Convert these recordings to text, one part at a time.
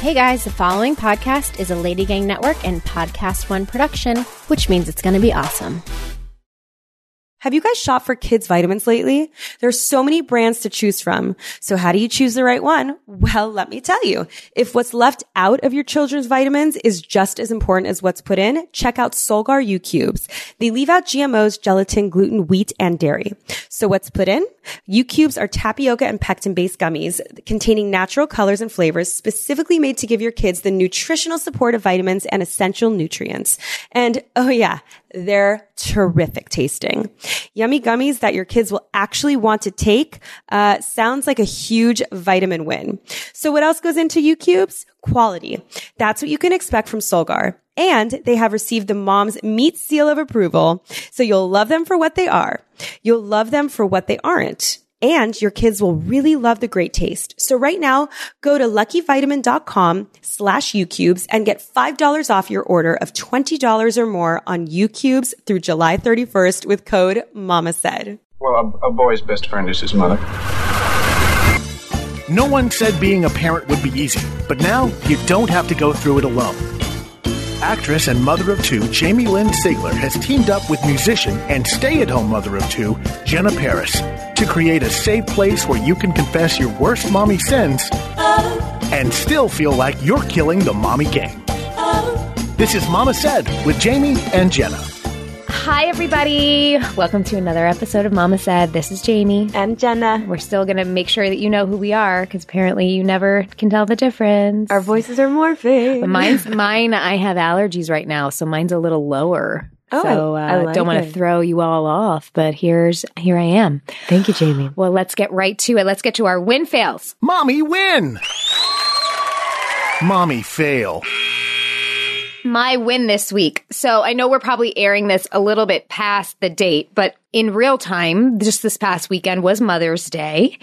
Hey guys, the following podcast is a Lady Gang Network and Podcast One production, which means it's going to be awesome. Have you guys shopped for kids vitamins lately? There's so many brands to choose from. So how do you choose the right one? Well, let me tell you. If what's left out of your children's vitamins is just as important as what's put in, check out Solgar U Cubes. They leave out GMOs, gelatin, gluten, wheat, and dairy. So what's put in? U Cubes are tapioca and pectin based gummies containing natural colors and flavors specifically made to give your kids the nutritional support of vitamins and essential nutrients. And oh yeah, they're terrific tasting. Yummy gummies that your kids will actually want to take uh, sounds like a huge vitamin win. So what else goes into U Cubes? Quality. That's what you can expect from Solgar. And they have received the Moms Meet seal of approval. So you'll love them for what they are. You'll love them for what they aren't and your kids will really love the great taste. So right now, go to luckyvitamin.com slash ucubes and get $5 off your order of $20 or more on ucubes through July 31st with code MAMA said. Well, a, a boy's best friend is his mother. No one said being a parent would be easy, but now you don't have to go through it alone. Actress and mother of two Jamie Lynn Sigler has teamed up with musician and stay at home mother of two Jenna Paris to create a safe place where you can confess your worst mommy sins and still feel like you're killing the mommy game. Uh-huh. This is Mama Said with Jamie and Jenna. Hi, everybody. Welcome to another episode of Mama Said. This is Jamie. And Jenna. We're still going to make sure that you know who we are because apparently you never can tell the difference. Our voices are morphing. But mine's mine. I have allergies right now, so mine's a little lower. Oh, so uh, I- I like don't want to throw you all off, but here's here I am. Thank you, Jamie. Well, let's get right to it. Let's get to our win fails. Mommy win! Mommy fail. My win this week. So I know we're probably airing this a little bit past the date, but in real time, just this past weekend was Mother's Day.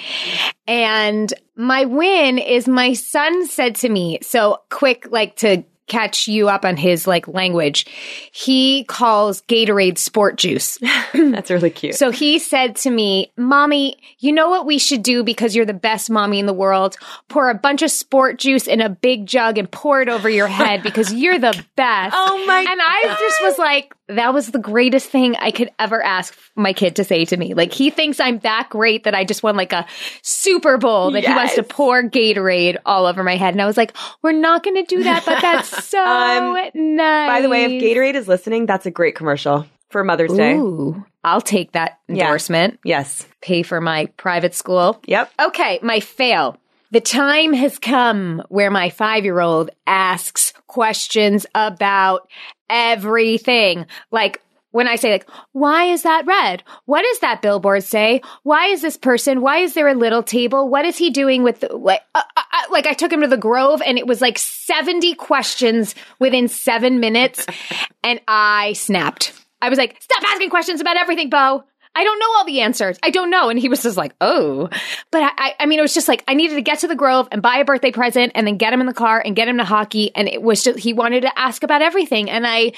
And my win is my son said to me, so quick, like to catch you up on his like language. He calls Gatorade sport juice. That's really cute. So he said to me, Mommy, you know what we should do because you're the best mommy in the world? Pour a bunch of sport juice in a big jug and pour it over your head because you're the best. Oh my And I just was like, that was the greatest thing I could ever ask my kid to say to me. Like he thinks I'm that great that I just won like a Super Bowl that he wants to pour Gatorade all over my head. And I was like, we're not going to do that, but that's so Um, nice. By the way, if Gatorade is listening, that's a great commercial for Mother's Day. Ooh, I'll take that Yeah. endorsement. Yes. Pay for my private school. Yep. Okay, my fail. The time has come where my five year old asks questions about everything. Like, when I say like, why is that red? What does that billboard say? Why is this person? Why is there a little table? What is he doing with the, like, uh, uh, uh, like I took him to the Grove and it was like 70 questions within seven minutes and I snapped. I was like, stop asking questions about everything, Bo. I don't know all the answers. I don't know. And he was just like, oh. But I, I, I mean, it was just like, I needed to get to the Grove and buy a birthday present and then get him in the car and get him to hockey. And it was just, he wanted to ask about everything. And I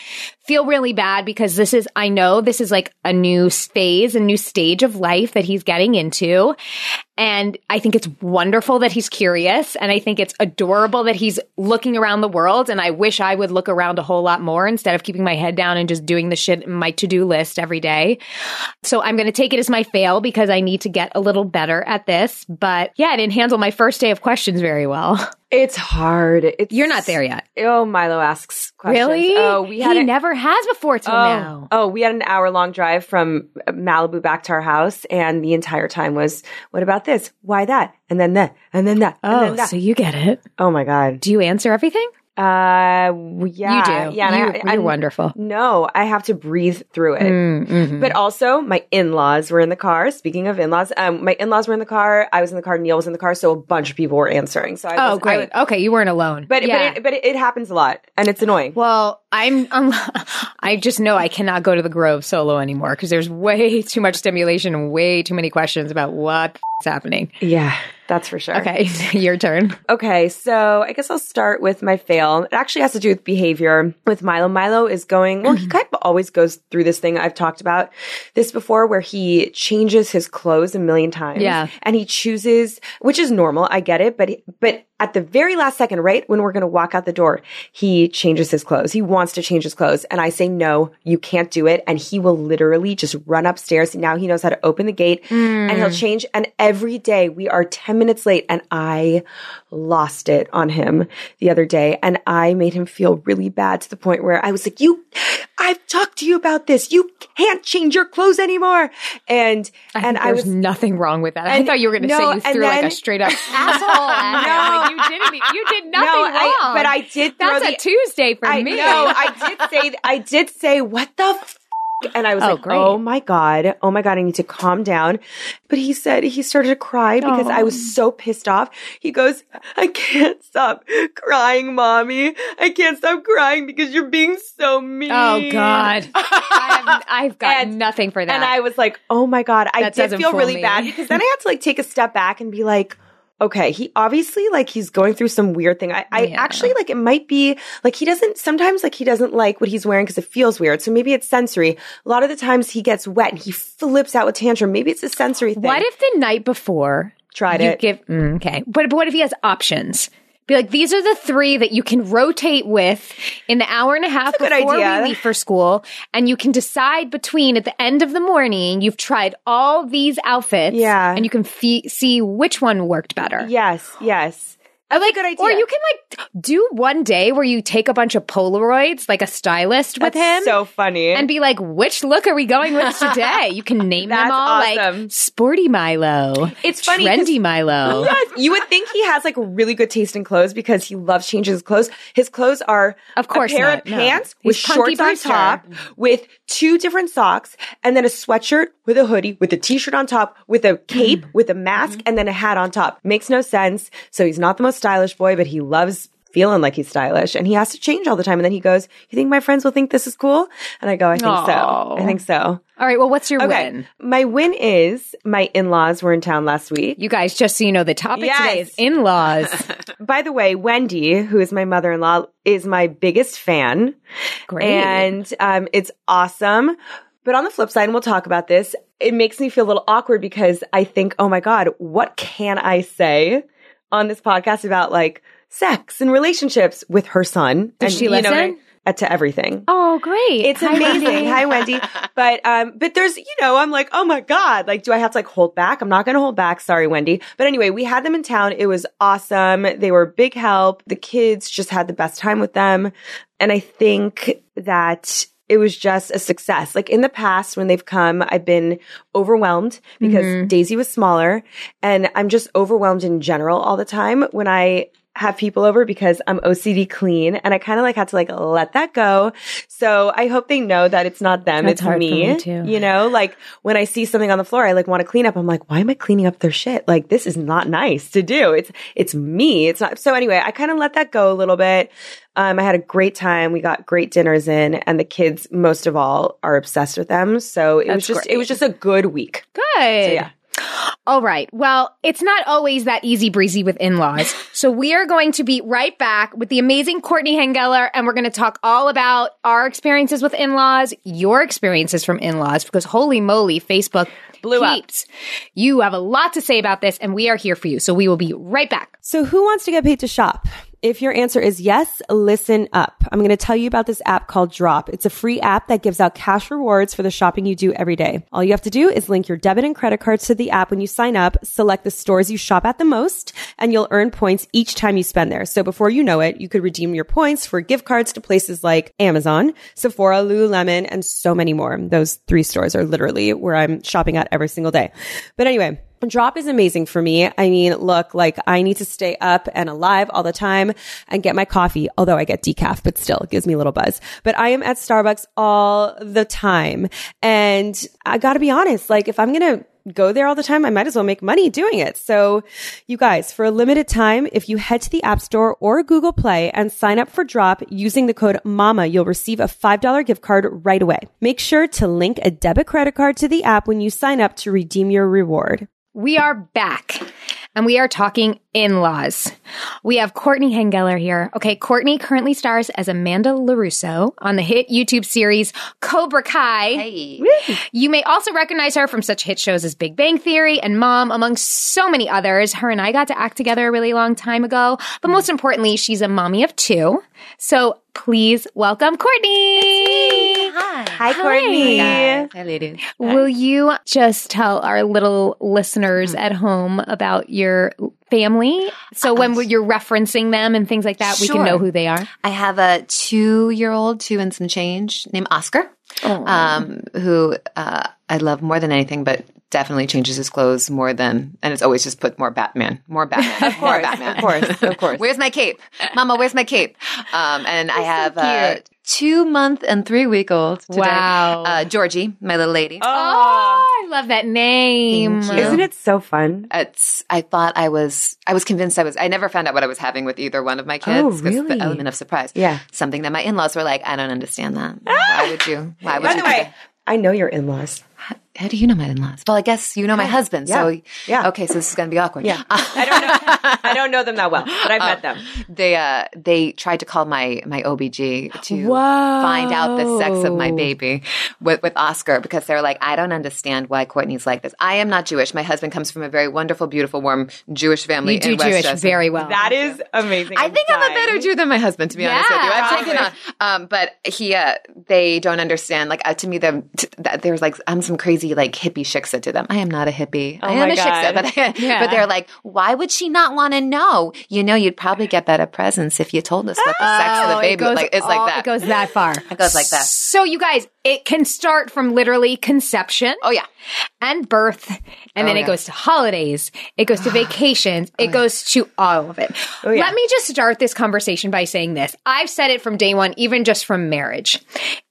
feel really bad because this is, I know this is like a new phase, a new stage of life that he's getting into. And I think it's wonderful that he's curious. And I think it's adorable that he's looking around the world. And I wish I would look around a whole lot more instead of keeping my head down and just doing the shit in my to do list every day. So I'm going to take it as my fail because I need to get a little better at this. But yeah, I didn't handle my first day of questions very well. It's hard. It's, You're not there yet. Oh, Milo asks questions. Really? Oh, we had he an- never has before till Oh, now. oh, we had an hour long drive from Malibu back to our house, and the entire time was, "What about this? Why that? And then that? And then that? And Oh, then that?" so you get it. oh my god. Do you answer everything? Uh, yeah, you do. Yeah, you, I, you're I'm- wonderful. No, I have to breathe through it. Mm, mhm. But also, my in laws were in the car. Speaking of in laws, um, my in laws were in the car. I was in the car. Neil was in the car. So a bunch of people were answering. So I Oh, was, I great. was- okay, you weren't alone. but Yeah. but it, but it, it happens a lot, and it's annoying. Well, I'm. Um, I just know I cannot go to the Grove solo anymore because there's way too much stimulation and way too many questions about what the f- is happening. yeah, that's for sure. Okay, your turn. Okay, so I guess I'll start with my fail. It actually has to do with behavior with Milo. Milo is going, well, Mm-hmm. he kind of always goes through this thing. I've talked about this before where he changes his clothes a million times. Yeah. And he chooses, which is normal. I get it. But, but at the very last second, right when we're going to walk out the door, he changes his clothes. He wants to change his clothes. And I say, no, you can't do it. And he will literally just run upstairs. Now he knows how to open the gate and he'll hmm. change. And every day we are 10 minutes late and I lost it on him the other day. And I made him feel really bad to the point where I was like, you, I've talked to you about this. You can't change your clothes anymore. And, I and I there's was, nothing wrong with that. I thought you were going to no, say you threw like a straight up asshole. Like, you didn't. You did nothing no, wrong. I, but I did throw That's the a Tuesday for I me. No, I did say. I did say. What the. F-? And I was Oh, like, great. "Oh my god, oh my god, I need to calm down." But he said he started to cry because I was so pissed off. He goes, "I can't stop crying, mommy. I can't stop crying because you're being so oh, mean." Oh God, I have, I've got And- nothing for that. And I was like, "Oh my god!" I That did feel really me. bad because then I had to like take a step back and be like, "Okay, he obviously like he's going through some weird thing." I, I Yeah. actually like it might be like he doesn't sometimes like he doesn't like what he's wearing because it feels weird. So maybe it's sensory. A lot of the times he gets wet and he flips out with tantrum. Maybe it's a sensory thing. what if the night before Tried you it. give? mm, okay, but, but what if he has options? Be like, these are the three that you can rotate with in the hour and a half a before idea. we leave for school, and you can decide between at the end of the morning. You've tried all these outfits, Yeah. and you can fe- see which one worked better. Yes, yes. That's a good idea. Or you can like do one day where you take a bunch of Polaroids, like a stylist with That's him. so funny. and be like, which look are we going with today? You can name them all awesome. like Sporty Milo. It's funny Trendy Milo. Yes, you would think he has like really good taste in clothes because he loves changing his clothes. His clothes are Of course a pair not, of pants He's with shorts on top, with two different socks, and then a sweatshirt with a hoodie, with a t-shirt on top, with a cape, Mm-hmm. with a mask, and then a hat on top. Makes no sense. So he's not the most stylish boy, but he loves feeling like he's stylish and he has to change all the time. And then he goes, you think my friends will think this is cool? And I go, I think Aw. so. I think so. All right, well, what's your Okay. win? My win is my in-laws were in town last week. You guys, just so you know, the topic today is in laws. By the way, Wendy, who is my mother-in-law, is my biggest fan. Great. And um, it's awesome. But on the flip side, and we'll talk about this, it makes me feel a little awkward because I think, oh my God, what can I say on this podcast about like sex and relationships with her son? Does and, she you know, listen? uh, to everything. oh, great. It's Hi, amazing. Wendy. Hi, Wendy. But um, but there's you know, I'm like, oh my god, like, do I have to like hold back? I'm not going to hold back. Sorry, Wendy. But anyway, we had them in town. It was awesome. They were a big help. The kids just had the best time with them, and I think that. It was just a success. Like in the past, when they've come, I've been overwhelmed because mm-hmm. Daisy was smaller and I'm just overwhelmed in general all the time when I have people over because I'm OCD clean and I kind of like had to like let that go. So I hope they know that it's not them, That's it's me. me, too. You know, like when I see something on the floor, I like want to clean up. I'm like, why am I cleaning up their shit? Like this is not nice to do. It's it's me. It's not. So anyway, I kind of let that go a little bit. Um, I had a great time. We got great dinners in, and the kids, most of all, are obsessed with them. So it was just great. it was just a good week. Good. So yeah. All right. Well, it's not always that easy breezy with in laws. so we are going to be right back with the amazing Courtney Henggeler, and we're going to talk all about our experiences with in laws, your experiences from in laws, because holy moly, Facebook Blew up. You have a lot to say about this, and we are here for you. So we will be right back. So who wants to get paid to shop? If your answer is yes, listen up. I'm going to tell you about this app called Drop. It's a free app that gives out cash rewards for the shopping you do every day. All you have to do is link your debit and credit cards to the app when you sign up, select the stores you shop at the most, and you'll earn points each time you spend there. So before you know it, you could redeem your points for gift cards to places like Amazon, Sephora, Lululemon, and so many more. Those three stores are literally where I'm shopping at every single day. But anyway, Drop is amazing for me. I mean, look, like I need to stay up and alive all the time and get my coffee, although I get decaf, but still it gives me a little buzz. But I am at Starbucks all the time. And I gotta be honest, like if I'm gonna go there all the time, I might as well make money doing it. So you guys, for a limited time, if you head to the App Store or Google Play and sign up for Drop using the code MAMA, you'll receive a $5 gift card right away. Make sure to link a debit credit card to the app when you sign up to redeem your reward. We are back. and we are talking in laws. We have Courtney Henggeler here. Okay, Courtney currently stars as Amanda LaRusso on the hit YouTube series Cobra Kai. Hey. You may also recognize her from such hit shows as Big Bang Theory and Mom, among so many others. Her and I got to act together a really long time ago, but most importantly, she's a mommy of two. So please welcome Courtney. Hi. Hi, Courtney. Hi, ladies. Will you just tell our little listeners at home about your family? So when you're referencing them and things like that, we can know who they are. I have a two-year-old, two and some change, named Oscar, um, who uh, I love more than anything, but definitely changes his clothes more than, and it's always just put more Batman, more Batman, of course, Batman. of course, of course. where's my cape, Mama? Where's my cape? Um, and I have a two-month and three-week-old today, Wow. uh, Georgie, my little lady. Oh, I love that name. Thank you. Isn't it so fun? It's. I thought I was. I was convinced I was. I never found out what I was having with either one of my kids. Oh, 'cause really? The element of surprise. Yeah. Something that my in-laws were like, I don't understand that. Why would you? Why would By you? the do way, that? I know your in-laws. How do you know my in-laws? Well, I guess you know my husband. So Yeah. Yeah. Okay, so this is going to be awkward. Yeah. I don't know. I don't know them that well, but I've met them. They uh they tried to call my my OBG to find out the sex of my baby with with Oscar because they're like I don't understand why Courtney's like this. I am not Jewish. My husband comes from a very wonderful, beautiful, warm Jewish family. You do in Jewish Westchester. very well. That is amazing. I think I'm a better Jew than my husband, to be honest with you. I've taken on, um, but he, uh, they don't understand. Like uh, to me, the t- there's like I'm some crazy like hippie shiksa to them. I am not a hippie. Oh I am a shiksa, God. but but they're like, why would she not want to know? You know, you'd probably get better presents if you told us what the sex of the Oh, baby. it goes like it's all- like that. It goes that far. It goes like that. So you guys, it can start from literally conception. Oh yeah. and birth, and then Oh, it goes to holidays, it goes to vacations, it oh, goes to all of it. Oh, yeah. Let me just start this conversation by saying this. I've said it from day one, even just from marriage.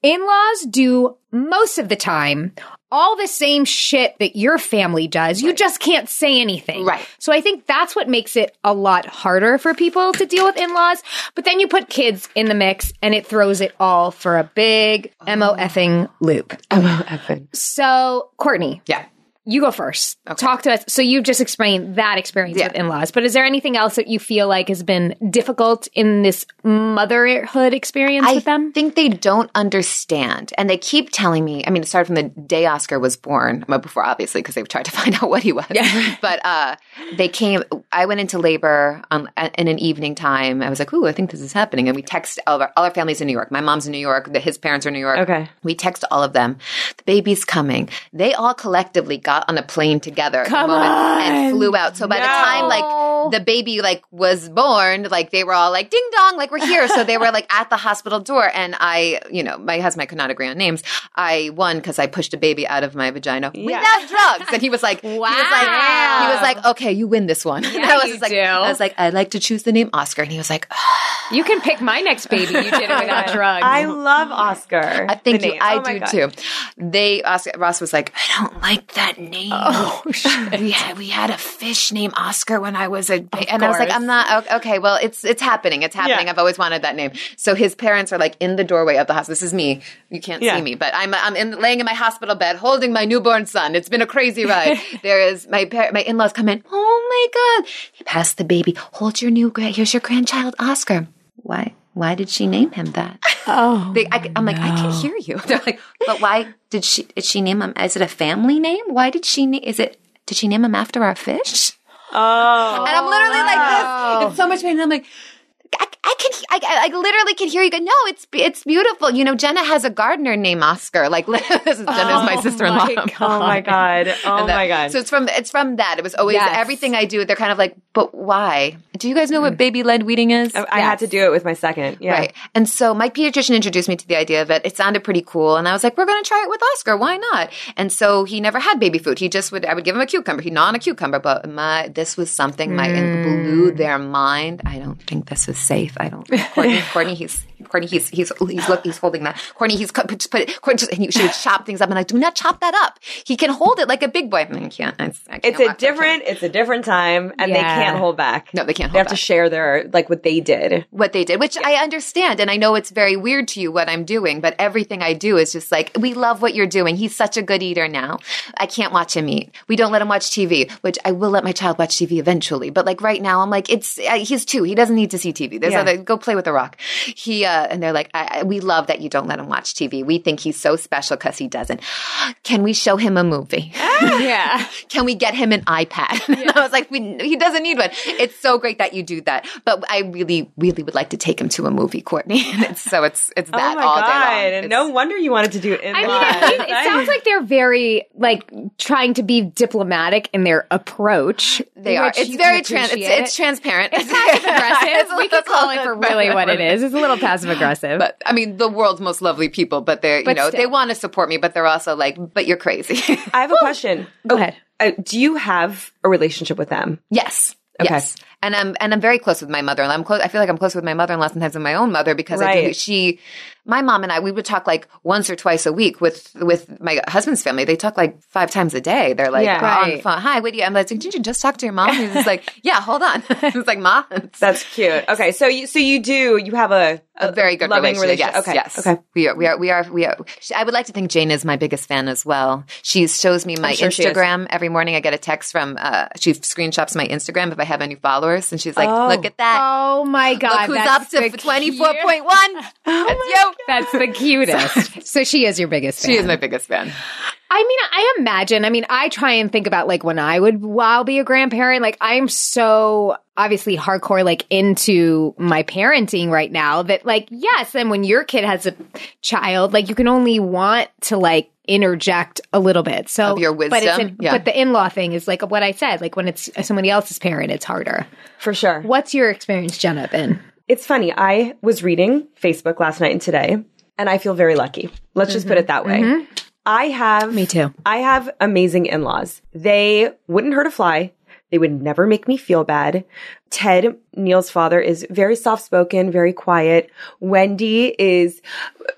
In laws do most of the time all the same shit that your family does. You just can't say anything. Right. So I think that's what makes it a lot harder for people to deal with in laws. But then you put kids in the mix and it throws it all for a big MO effing loop. Oh, Evan. So, Courtney, Yeah. You go first. Talk to us. So you've just explained that experience Yeah. with in-laws, but is there anything else that you feel like has been difficult in this motherhood experience I with them? I think they don't understand. And they keep telling me, I mean, it started from the day Oscar was born, well, before obviously, because they've tried to find out what he was. Yeah. but uh, they came, I went into labor um, in an evening time. I was like, ooh, I think this is happening. And we text all, of our, all our families in New York. My mom's in New York. The, his parents are in New York. Okay. We text all of them. The baby's coming. They all collectively got on a plane together at the Come moment on. and flew out. So by the time like the baby like was born, like they were all like ding dong, like we're here. So they were like at the hospital door, and I, you know, my husband, I could not agree on names. I won because I pushed a baby out of my vagina without drugs, and he was like, he was like, he was like, okay, you win this one. And I was you like, do. I was like, I'd like to choose the name Oscar, and he was like, You can pick my next baby. You did it without drugs. I love Oscar. I think you. I Oh do God. too. They Oscar, Ross was like, I don't like that name. oh, shit. we had we had a fish named Oscar when I was a ba- and I was like. I'm not okay well it's it's happening it's happening Yeah. I've always wanted that name so his parents are like in the doorway of the hospital this is me you can't Yeah. see me but I'm I'm in, laying in my hospital bed holding my newborn son it's been a crazy ride there is my par- my in-laws come in oh my god he passed the baby hold your new here's your grandchild Oscar why why did she name him that Oh, they, I, am like, I can't hear you. They're like, but why did she? Did she name him? Is it a family name? Why did she? Na- is it? Did she name him after our fish? Oh. And I'm literally like this. It's so much pain. And I'm like, I, I can, I, I I literally can hear you go. No, it's it's beautiful. You know, Jenna has a gardener named Oscar. Like this is Jenna's my oh sister-in-law. Oh my God. Oh And that- my God. So it's from it's from that. It was always Yes. everything I do. They're kind of like, but why? Do you guys know what mm. baby led weeding is? I, I had to do it with my second. Yeah. Right. And so my pediatrician introduced me to the idea of it. It sounded pretty cool. And I was like, we're going to try it with Oscar. Why not? And so he never had baby food. He just would, I would give him a cucumber. He'd gnaw on a cucumber, but my, this was something my, blew mm. their mind. I don't think this is safe. I don't, Courtney, Courtney, he's, Courtney, he's, he's, he's, look, he's holding that. Courtney, he's cut, just put it, Courtney, just, and he, she would chop things up. And I do not chop that up. He can hold it like a big boy. I can't. I, I can't It's a different, it's a different time and they can't hold back. No, they can't. They have to share their like what they did. what they did, which I understand. And I know it's very weird to you what I'm doing, but everything I do is just like, we love what you're doing. He's such a good eater now. I can't watch him eat. We don't let him watch TV, which I will let my child watch TV eventually. But like right now, I'm like, it's, uh, he's two. He doesn't need to see TV. There's Yeah. other, go play with the rock. He, and they're like, I, I, we love that you don't let him watch TV. We think he's so special because he doesn't. Can we show him a movie? Ah, yeah. can we get him an iPad? And I was like, he doesn't need one. It's so great that you do that. But I really, really would like to take him to a movie, Courtney. It's, so it's, it's oh that oh my all god! day long. And no wonder you wanted to do it. I mean, it, it sounds like they're very like trying to be diplomatic in their approach. they are. It's very trans, it's, it's transparent. It's passive aggressive. We could little call it for really what it is. It's a little passive aggressive. But I mean, the world's most lovely people, but they're, you But know, still. they want to support me, but they're also like, but you're crazy. I have a question. Go ahead. Uh, do you have a relationship with them? yes. Okay. Yes. And I'm and I'm very close with my mother-in-law. I'm close I feel like I'm close with my mother-in-law sometimes with my own mother because I do, she my mom and I we would talk like once or twice a week with with my husband's family. They talk like five times a day. They're like Yeah. on the phone. Hi, what do you I'm like, did you just talk to your mom? He's like, Yeah, hold on. It's like, mom. That's cute. Okay, so you so you do you have a a very good loving relationship. Yes, Okay, yes. okay. We are, we are, we are, we are. she- I would like to think Jane is my biggest fan as well. She shows me my sure. Instagram every morning. I get a text from, uh, she screenshots my Instagram if I have any followers, and she's like, Oh. "Look at that! Oh my Look god! who's that's up to twenty four point one? twenty cute- four point one. That's you." That's the cutest. so she is your biggest fan. She is my biggest fan. I mean, I imagine. I mean, I try and think about like when I would, while be a grandparent. Like, I'm so obviously hardcore, like into my parenting right now that, like, yes. And when your kid has a child, like, you can only want to like interject a little bit. So Of your but it's wisdom, an- yeah. But the in law thing is like what I said. Like when it's somebody else's parent, it's harder. For sure. What's your experience, Jenna? Been? It's funny. I was reading Facebook last night and today, and I feel very lucky. Let's just put it that way. Mm-hmm. I have Me too. I have amazing in-laws. They wouldn't hurt a fly. They would never make me feel bad. Ted, Neil's father, is very soft-spoken, very quiet. Wendy is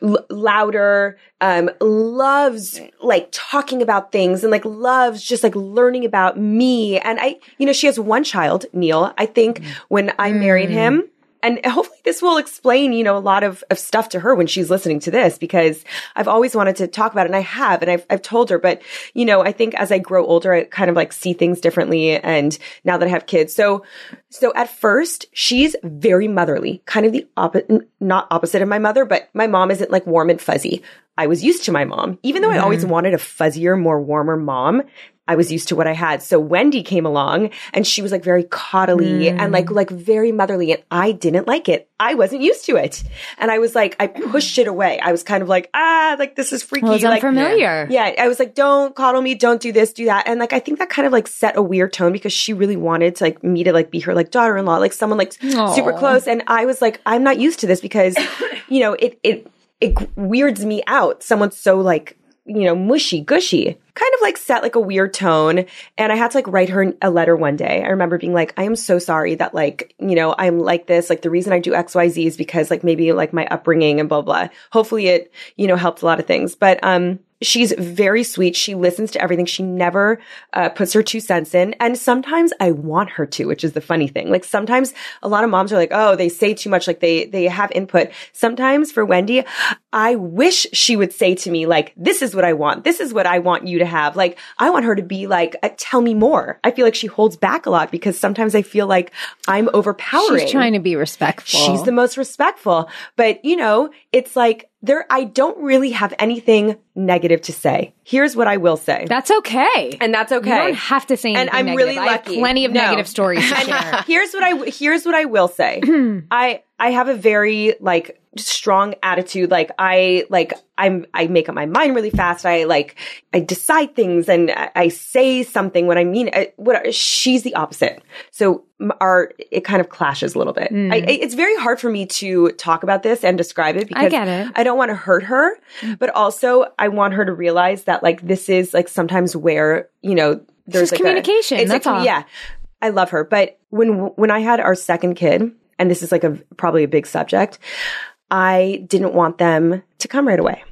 l- louder, um, loves like talking about things and like loves just like learning about me. And I, you know, she has one child, Neil. I think when I married him, and hopefully this will explain, you know, a lot of, of stuff to her when she's listening to this because I've always wanted to talk about it and I have and I've, I've told her, but you know, I think as I grow older, I kind of like see things differently. And now that I have kids, so, so at first she's very motherly, kind of the opposite, not opposite of my mother, but my mom isn't like warm and fuzzy. I was used to my mom, even though I always wanted a fuzzier, more warmer mom. I was used to what I had. So Wendy came along and she was like very coddly and like, like very motherly. And I didn't like it. I wasn't used to it. And I was like, I pushed it away. I was kind of like, ah, like this is freaky. Well, it's like, unfamiliar. yeah, I was like, don't coddle me, don't do this, do that. And like, I think that kind of like set a weird tone because she really wanted to like me to like be her like daughter-in-law, like someone like super close. And I was like, I'm not used to this because, you know, it, it, it weirds me out. Someone's so like, you know, mushy, gushy, kind of like set like a weird tone. And I had to like write her a letter one day. I remember being like, I am so sorry that like, you know, I'm like this. Like the reason I do XYZ is because like maybe like my upbringing and blah, blah. Hopefully it, you know, helped a lot of things. But, um, She's very sweet. She listens to everything. She never uh, puts her two cents in. And sometimes I want her to, which is the funny thing. Like sometimes a lot of moms are like, oh, they say too much. Like they, they have input. Sometimes for Wendy, I wish she would say to me, like, this is what I want. This is what I want you to have. Like, I want her to be like, uh, tell me more. I feel like she holds back a lot because sometimes I feel like I'm overpowering. She's trying to be respectful. She's the most respectful. But you know, it's like there, I don't really have anything negative to say. Here's what I will say. That's okay. and that's okay. You don't have to say anything and I'm negative. really I have lucky. plenty of No. negative stories to share. here's what I here's what I will say. I I have a very like strong attitude. Like I like I'm I make up my mind really fast. I like I decide things and I, I say something when I mean it. What she's the opposite. So our it kind of clashes a little bit. I, I- it's very hard for me to talk about this and describe it because get it. I don't want to hurt her, but also I want her to realize that like this is like sometimes where you know there's like a- communication, it's that's commu- all. yeah, I love her. But when when I had our second kid, and this is like a probably a big subject, I didn't want them to come right away.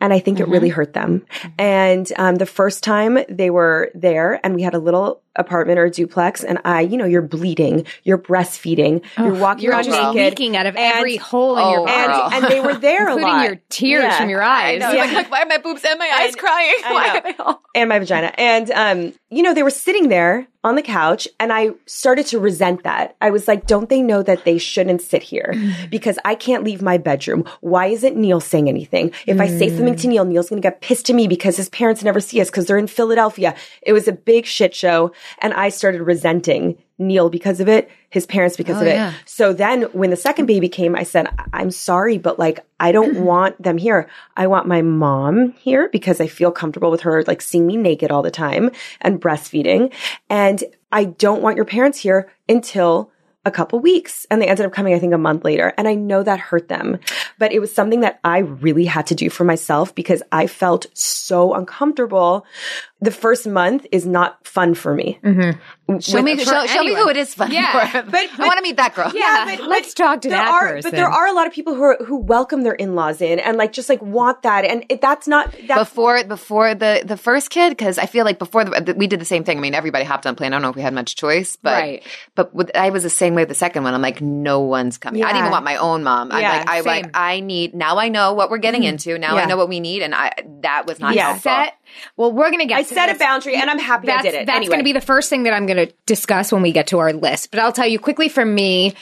And I think it really hurt them. And um, the first time they were there, and we had a little apartment or a duplex and I, you know, you're bleeding, you're breastfeeding, you're walking You're around naked. leaking out of and- every hole in your Oh, body. and, and they were there a including lot. your tears Yeah. from your eyes. I know. Like, like, why are my boobs and my eyes I- crying? I Why are they all? and my vagina. And um, you know, they were sitting there on the couch and I started to resent that. I was like, don't they know that they shouldn't sit here? Because I can't leave my bedroom. Why isn't Neil saying anything? If I say something to Neil, Neil's gonna get pissed to me because his parents never see us because they're in Philadelphia. It was a big shit show. And I started resenting Neil because of it, his parents because oh, of it. yeah. So then when the second baby came, I said, I'm sorry, but like, I don't want them here. I want my mom here because I feel comfortable with her, like seeing me naked all the time and breastfeeding. And I don't want your parents here until a couple weeks. And they ended up coming, I think, a month later. And I know that hurt them, but it was something that I really had to do for myself because I felt so uncomfortable. The first month is not fun for me. Mm-hmm. Show me, for show, show me who it is fun Yeah. for. But- I want to meet that girl. Yeah, let's talk to there that are, person. But there are a lot of people who are, who welcome their in-laws in and like just like want that, and it, that's not that's before before the the first kid because I feel like before the, the- we did the same thing. I mean, everybody hopped on a plane. I don't know if we had much choice, but Right. but with, I was the same way with the second one. I'm like, no one's coming. I didn't even want my own mom. I'm Yeah, like, I same. like I need now. I know what we're getting mm-hmm. into. Now I know what we need, and I that was not Yeah. helpful. set. Well, we're gonna get. I to set a boundary, and I'm happy I That's, did it. that's anyway. going to be the first thing that I'm going to discuss when we get to our list. But I'll tell you quickly for me,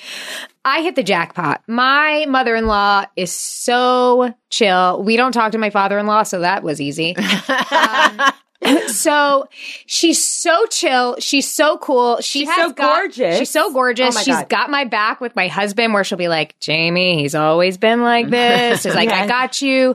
I hit the jackpot. My mother in law is so chill. We don't talk to my father in law, so that was easy. Um, so she's so chill. She's so cool. She She's so got- gorgeous. She's so gorgeous. Oh She's God. got my back with my husband, where she'll be like, "Jamie, he's always been like this." She's like, "I got you."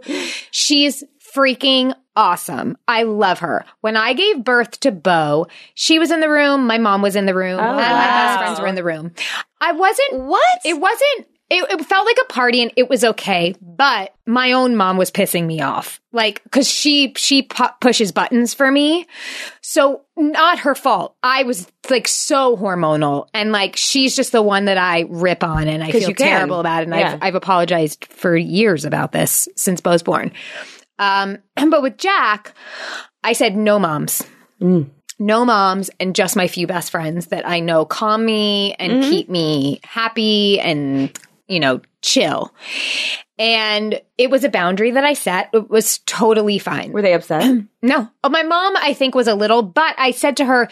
She's freaking awesome. I love her. When I gave birth to Bo, she was in the room. My mom was in the room, and my best friends were in the room. I wasn't. What? It wasn't. It, it felt like a party and it was okay, but my own mom was pissing me off, like because she she pu- pushes buttons for me, so not her fault. I was like so hormonal, and like she's just the one that I rip on, and I feel terrible about it. And Yeah. I've I've apologized for years about this since Bo's born. Um, but with Jack, I said no moms. No moms and just my few best friends that I know calm me and Mm-hmm. keep me happy and, you know, chill. And it was a boundary that I set. It was totally fine. Were they upset? No. Oh, my mom, I think, was a little, but I said to her,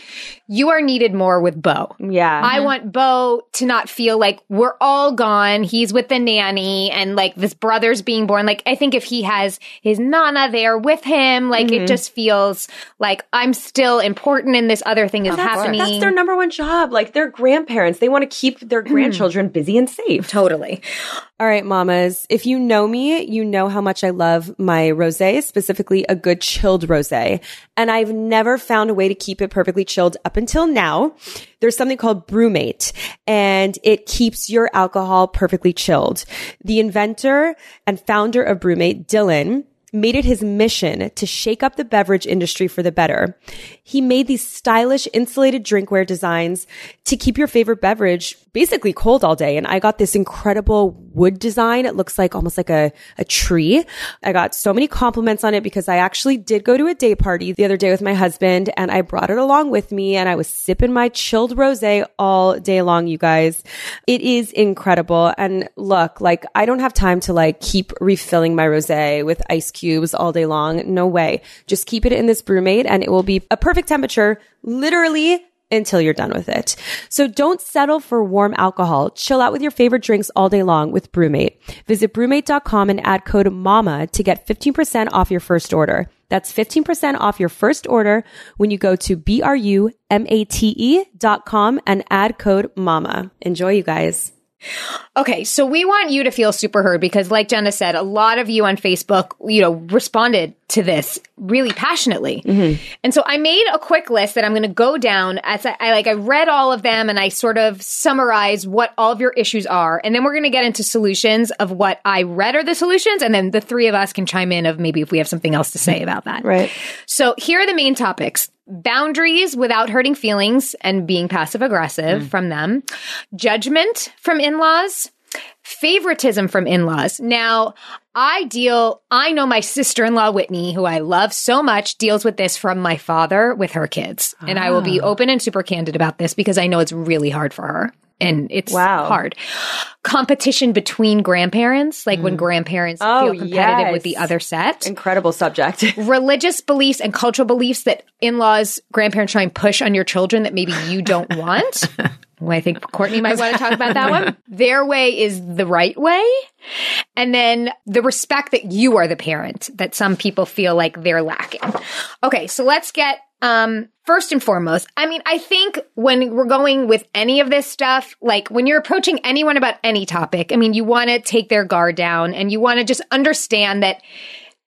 You are needed more with Bo. yeah. I want Bo to not feel like we're all gone. He's with the nanny and like this brother's being born. Like, I think if he has his Nana there with him, like Mm-hmm. it just feels like I'm still important and this other thing is happening. That's their number one job. Like they're grandparents. They want to keep their grandchildren busy and safe. totally. All right, mamas. If you know me, you know how much I love my rosé, specifically a good chilled rosé. And I've never found a way to keep it perfectly chilled up until now. There's something called Brumate and it keeps your alcohol perfectly chilled. The inventor and founder of Brumate, Dylan, made it his mission to shake up the beverage industry for the better. He made these stylish insulated drinkware designs to keep your favorite beverage basically cold all day. And I got this incredible wood design. It looks like almost like a, a tree. I got so many compliments on it because I actually did go to a day party the other day with my husband and I brought it along with me and I was sipping my chilled rosé all day long, you guys. It is incredible. And look, like I don't have time to like keep refilling my rosé with ice cubes all day long. No way. Just keep it in this brumate and it will be a perfect temperature literally until you're done with it. So don't settle for warm alcohol. Chill out with your favorite drinks all day long with Brumate. Visit brumate.com and add code MAMA to get 15% off your first order. That's 15% off your first order when you go to B-R-U-M-A-T-E E dot com and add code MAMA. Enjoy you guys. Okay, so we want you to feel super heard because, like Jenna said, a lot of you on Facebook, you know, responded to this really passionately. Mm-hmm. And so I made a quick list that I'm going to go down as I, I like. I read all of them and I sort of summarize what all of your issues are, and then we're going to get into solutions of what I read are the solutions, and then the three of us can chime in of maybe if we have something else to say about that. Right. So here are the main topics. Boundaries without hurting feelings and being passive aggressive from them. Judgment from in-laws. favoritism from in-laws. Now, I deal, I know my sister-in-law Whitney, who I love so much, deals with this from my father with her kids. And I will be Ah. open and super candid about this because I know it's really hard for her. And it's Wow. hard. Competition between grandparents, like when mm. grandparents Oh, feel competitive with the other set Incredible subject. religious beliefs and cultural beliefs that in-laws, grandparents try and push on your children that maybe you don't want. Well, I think Courtney might want to talk about that one. Their way is the right way. And then the respect that you are the parent that some people feel like they're lacking. Okay, so let's get um first and foremost, I mean, I think when we're going with any of this stuff, like when you're approaching anyone about any topic, I mean, you want to take their guard down and you want to just understand that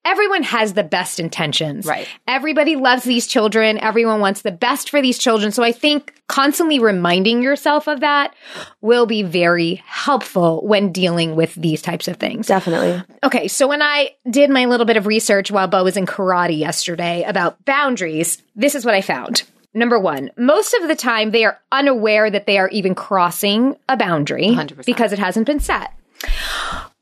everyone has the best intentions. Right. Everybody loves these children. Everyone wants the best for these children. So I think constantly reminding yourself of that will be very helpful when dealing with these types of things. Definitely. Okay, so when I did my little bit of research while Bo was in karate yesterday about boundaries, this is what I found. Number one, most of the time they are unaware that they are even crossing a boundary 100%. because it hasn't been set.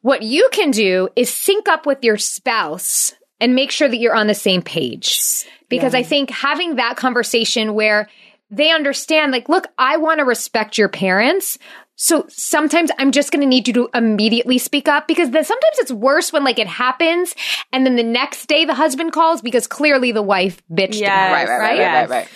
What you can do is sync up with your spouse and make sure that you're on the same page. Because I think having that conversation where they understand, like, look, I want to respect your parents. So sometimes I'm just going to need you to immediately speak up because then sometimes it's worse when like it happens and then the next day the husband calls because clearly the wife bitched about Yes, it, Right, right, right, Yes. right, right.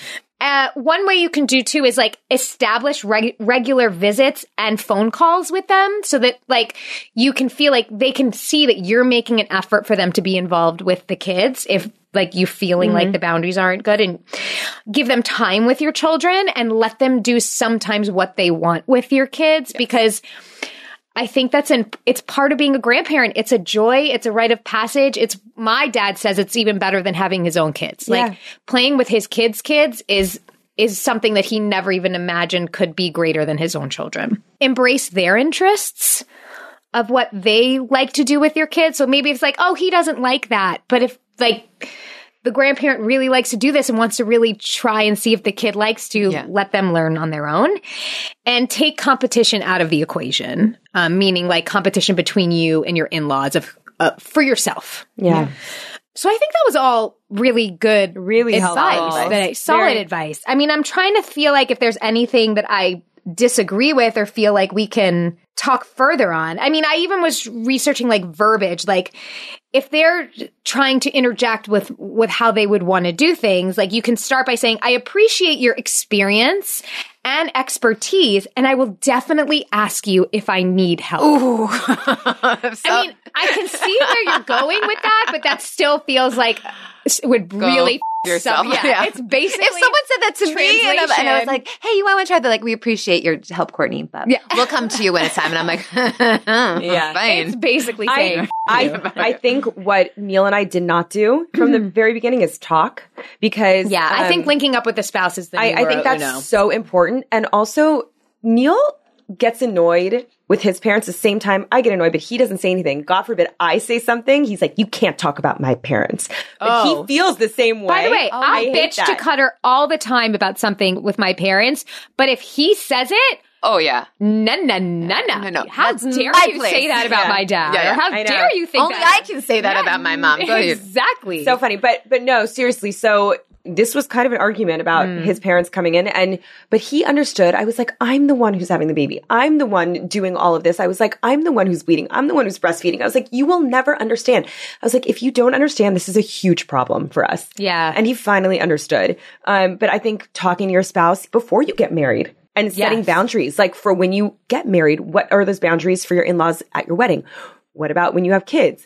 Uh, one way you can do too is like establish reg- regular visits and phone calls with them so that like you can feel like they can see that you're making an effort for them to be involved with the kids if like you feeling like the boundaries aren't good and give them time with your children and let them do sometimes what they want with your kids because I think that's an it's part of being a grandparent. It's a joy, it's a rite of passage. It's my dad says it's even better than having his own kids. Like Yeah. playing with his kids' kids is is something that he never even imagined could be greater than his own children. Embrace their interests of what they like to do with your kids. So maybe it's like, oh, he doesn't like that. But if like the grandparent really likes to do this and wants to really try and see if the kid likes to Yeah. let them learn on their own and take competition out of the equation, um, meaning like competition between you and your in-laws of uh, for yourself. Yeah. So I think that was all really good, Really advice. helpful. That I, solid Very- advice. I mean, I'm trying to feel like if there's anything that I disagree with or feel like we can talk further on. I mean, I even was researching like verbiage, like if they're trying to interject with with how they would want to do things, like you can start by saying, "I appreciate your experience and expertise, and I will definitely ask you if I need help." I mean, I can see where you're going with that, but that still feels like it would really f- yourself. some- Yeah, it's basically if someone said that to me and, I- and I was like, "Hey, you want to try that?" Like, we appreciate your help, Courtney, but Yeah. we'll come to you when it's time. And I'm like, Yeah. fine. it's basically saying I, I, I think what Neil and I did not do from the very beginning is talk because yeah. I um, think linking up with the spouse is the I, I think that's Uno. so important. And also, Neil gets annoyed with his parents the same time I get annoyed, but he doesn't say anything. God forbid I say something. He's like, you can't talk about my parents. But Oh. he feels the same way. By the way, I I hate bitch to. Cutter all the time about something with my parents, but if he says it, oh yeah. no, no, no, no, No, no. How That's dare my you place. say that about Yeah. my dad? Yeah, yeah. Or how dare you think that? Only that? I can say that about my mom. Go ahead. Exactly. so funny. But but no, seriously. So this was kind of an argument about Mm. his parents coming in and but he understood. I was like, I'm the one who's having the baby. I'm the one doing all of this. I was like, I'm the one who's bleeding. I'm the one who's breastfeeding. I was like, you will never understand. I was like, if you don't understand, this is a huge problem for us. Yeah. And he finally understood. Um, but I think talking to your spouse before you get married and setting Yes. boundaries, like for when you get married, what are those boundaries for your in-laws at your wedding? What about when you have kids?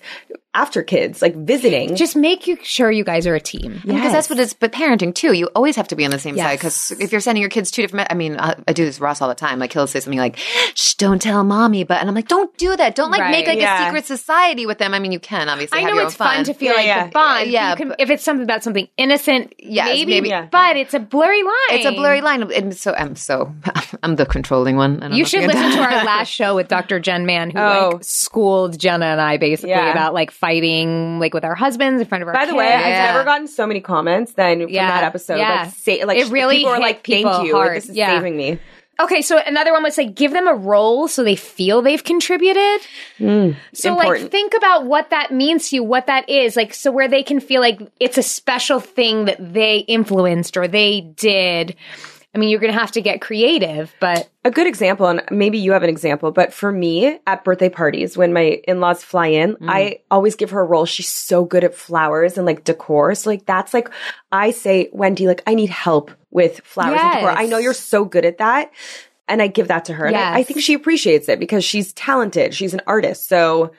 After kids, like visiting. just make you sure you guys are a team. Because that's what it's, but parenting too, you always have to be on the same side. Because if you're sending your kids two different, I mean, I, I do this with Ross all the time. Like he'll say something like, shh, don't tell mommy. But, and I'm like, don't do that. Don't like Right. make like Yeah. a secret society with them. I mean, you can obviously I have know your it's own fun. to feel Yeah, like yeah. the bond. Yeah, can- but- if it's something about something innocent, Yes, maybe, maybe. Yeah. but it's a blurry line. It's a blurry line. And so I'm so, I'm the controlling one. I don't know You if should listen to gonna- our last show with Dr. Jenn Mann, who Oh. like schooled Jenna and I basically Yeah. about like fighting like with our husbands in front of our. By the way, kids. I've never gotten so many comments than from Yeah, that episode. yeah. Like, say, like It really people are like, "Thank you, hard. this is Yeah. saving me." okay, so another one was like give them a role so they feel they've contributed. Mm, so like think about what that means to you, what that is. Like so where they can feel like it's a special thing that they influenced or they did. I mean, you're going to have to get creative, but A good example, and maybe you have an example, but for me at birthday parties, when my in laws fly in, Mm. I always give her a role. She's so good at flowers and like decor. So, like, that's like, I say, Wendy, like, I need help with flowers and decor. I know you're so good at that. And I give that to her. And I, I think she appreciates it because she's talented. She's an artist. So,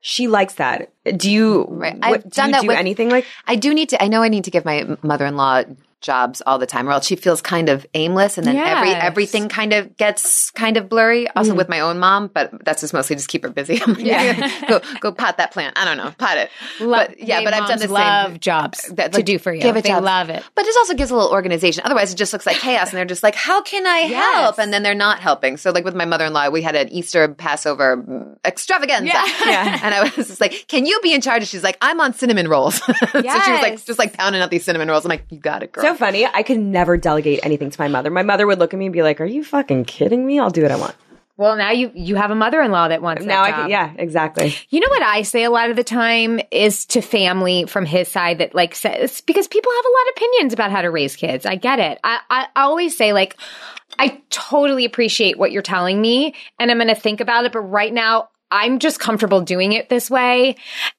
she likes that. Do you, Right. what- I've do done that do with- anything like I do need to. I know I need to give my mother-in-law jobs all the time, or else she feels kind of aimless, and then every everything kind of gets kind of blurry. Also Mm. with my own mom, but that's just mostly just keep her busy. I'm like, go go pot that plant. I don't know, pot it. but yeah, but I've done the same. love jobs That, to do for you. Give it they jobs. love it. But it also gives a little organization. Otherwise, it just looks like chaos, and they're just like, "How can I help?" And then they're not helping. So, like with my mother-in-law, we had an Easter Passover extravaganza, Yeah. and I was just like, "Can you be in charge?" And she's like, "I'm on cinnamon rolls." so she was like, just like pounding out these cinnamon rolls. I'm like, "You got it, girl." So funny. I could never delegate anything to my mother. My mother would look at me and be like, "Are you fucking kidding me? I'll do what I want." Well, now you you have a mother-in-law that wants now that I can, yeah, exactly. You know what I say a lot of the time is to family from his side that like says because people have a lot of opinions about how to raise kids. I get it. I, I, I always say like I totally appreciate what you're telling me and I'm going to think about it. But right now I'm just comfortable doing it this way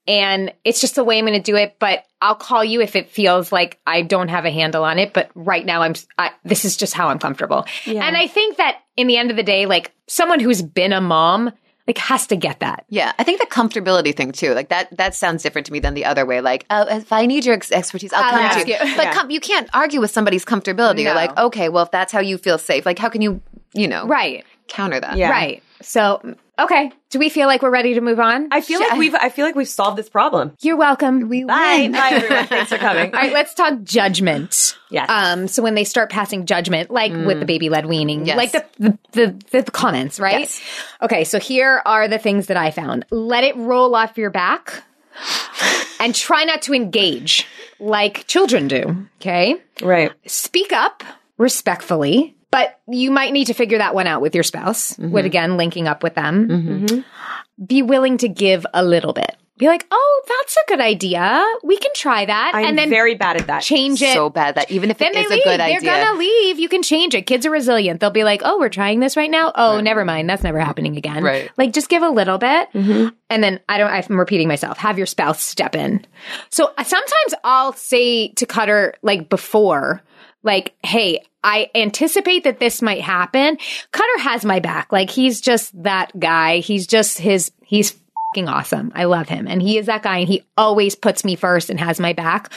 and it's just the way I'm going to do it. But I'll call you if it feels like I don't have a handle on it. But right now I'm, I, this is just how I'm comfortable. And I think that in the end of the day, like someone who's been a mom, like has to get that. Yeah, I think the comfortability thing too, like that, that sounds different to me than the other way. Like, oh, if I need your ex- expertise, I'll, I'll come ask to you. you. But com- you can't argue with somebody's comfortability. You're like, okay, well, if that's how you feel safe, like, how can you, you know, Right. counter that? Yeah. Right. So, okay. Do we feel like we're ready to move on? I feel like we've I feel like we've solved this problem. You're welcome. We Bye, bye everyone. Thanks for coming. All right, let's talk judgment. Yes. Um, so when they start passing judgment, like with the baby led weaning, Yes. like the the, the the comments, right? Yes. Okay, so here are the things that I found. Let it roll off your back and try not to engage like children do. Okay. Right. Speak up respectfully, but you might need to figure that one out with your spouse, Mm-hmm. with again linking up with them. Be willing to give a little bit. Be like, oh, that's a good idea. We can try that. I'm and then very bad at that. change it. So bad that even if then it is leave. a good idea. They're gonna leave. You can change it. Kids are resilient. They'll be like, "Oh, we're trying this right now. Oh, never mind. That's never happening again." Right. Like, just give a little bit, and then I don't. I'm repeating myself. Have your spouse step in. So uh, sometimes I'll say to Cutter like before, like, "Hey, I anticipate that this might happen." Cutter has my back. Like he's just that guy. He's just his. He's fucking awesome. I love him. And he is that guy and he always puts me first and has my back.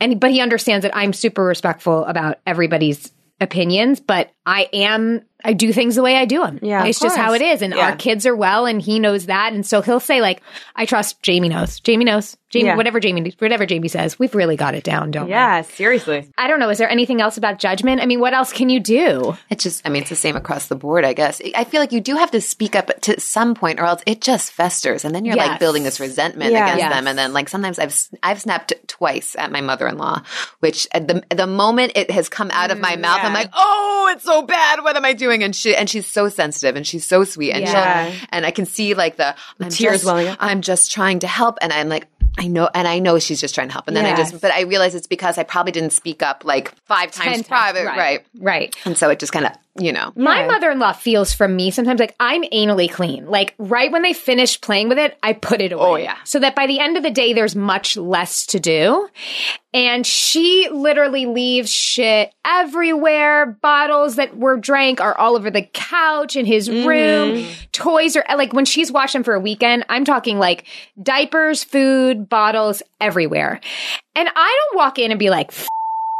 And but he understands that I'm super respectful about everybody's opinions, but I am I do things the way I do them. Yeah, of It's just how it is. And Yeah. our kids are well and he knows that. And so he'll say like, I trust Jamie knows. Jamie knows. Jamie, Yeah. whatever Jamie whatever Jamie says, we've really got it down, don't we? Yeah, seriously. I don't know. Is there anything else about judgment? I mean, what else can you do? It's just, I mean, it's the same across the board, I guess. I feel like you do have to speak up to some point, or else it just festers, and then you're Yes. like building this resentment Yeah. against Yes. them. And then, like sometimes I've I've snapped twice at my mother-in-law, which at the the moment it has come out of my mm, mouth, I'm like, oh, it's so bad. What am I doing? And she and she's so sensitive, and she's so sweet, and Yeah. and I can see like the, tears just, welling up. I'm just trying to help, and I'm like. I know, and I know she's just trying to help, and then I just, but I realize it's because I probably didn't speak up like five times times, private, right. right? Right. And so it just kind of, you know, My Yeah. mother in law feels from me sometimes like I'm anally clean. Like right when they finish playing with it, I put it away. Oh, yeah. So that by the end of the day, there's much less to do. And she literally leaves shit everywhere. Bottles that were drank are all over the couch in his mm-hmm. room. Toys are like when she's washed them for a weekend, I'm talking like diapers, food, bottles everywhere. And I don't walk in and be like,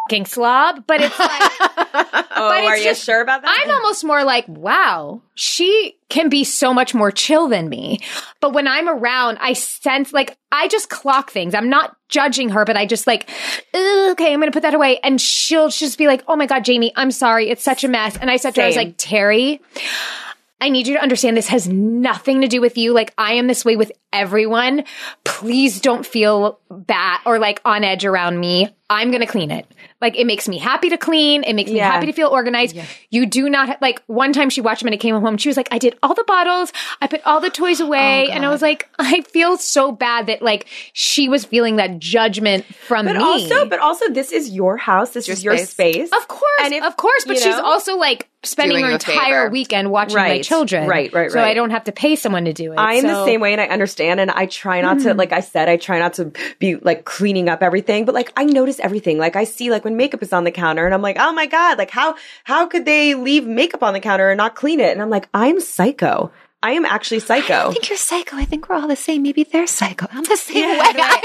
fucking slob, but it's like, Oh, But it's are you just- sure about that? I'm almost more like, wow, she can be so much more chill than me. But when I'm around, I sense like I just clock things. I'm not judging her, but I just like, okay, I'm going to put that away. And she'll just be like, oh my God, Jamie, I'm sorry. It's such a mess. And I said to her, I was like, Terry, I need you to understand this has nothing to do with you. Like I am this way with everyone, please don't feel bad or like on edge around me. I'm going to clean it. Like it makes me happy to clean. It makes me happy to feel organized. You do not like one time she watched me and I came home. She was like, I did all the bottles. I put all the toys Oh, away. and I was like, I feel so bad that like she was feeling that judgment from But me. also, but also, this is your house. This is your space. space. Of course, And if- of course, but she's know? also like spending Doing her entire favor. weekend watching my children. right, right, right. So. I don't have to pay someone to do it. I'm the same way and I understand and I try not to mm-hmm. like I said I try not to be like cleaning up everything but like I notice everything like I see like when makeup is on the counter and I'm like oh my god like how how could they leave makeup on the counter and not clean it and I'm like I'm psycho I am actually psycho I think you're psycho. I think we're all the same. Maybe they're psycho. I'm the same Yeah, way. right.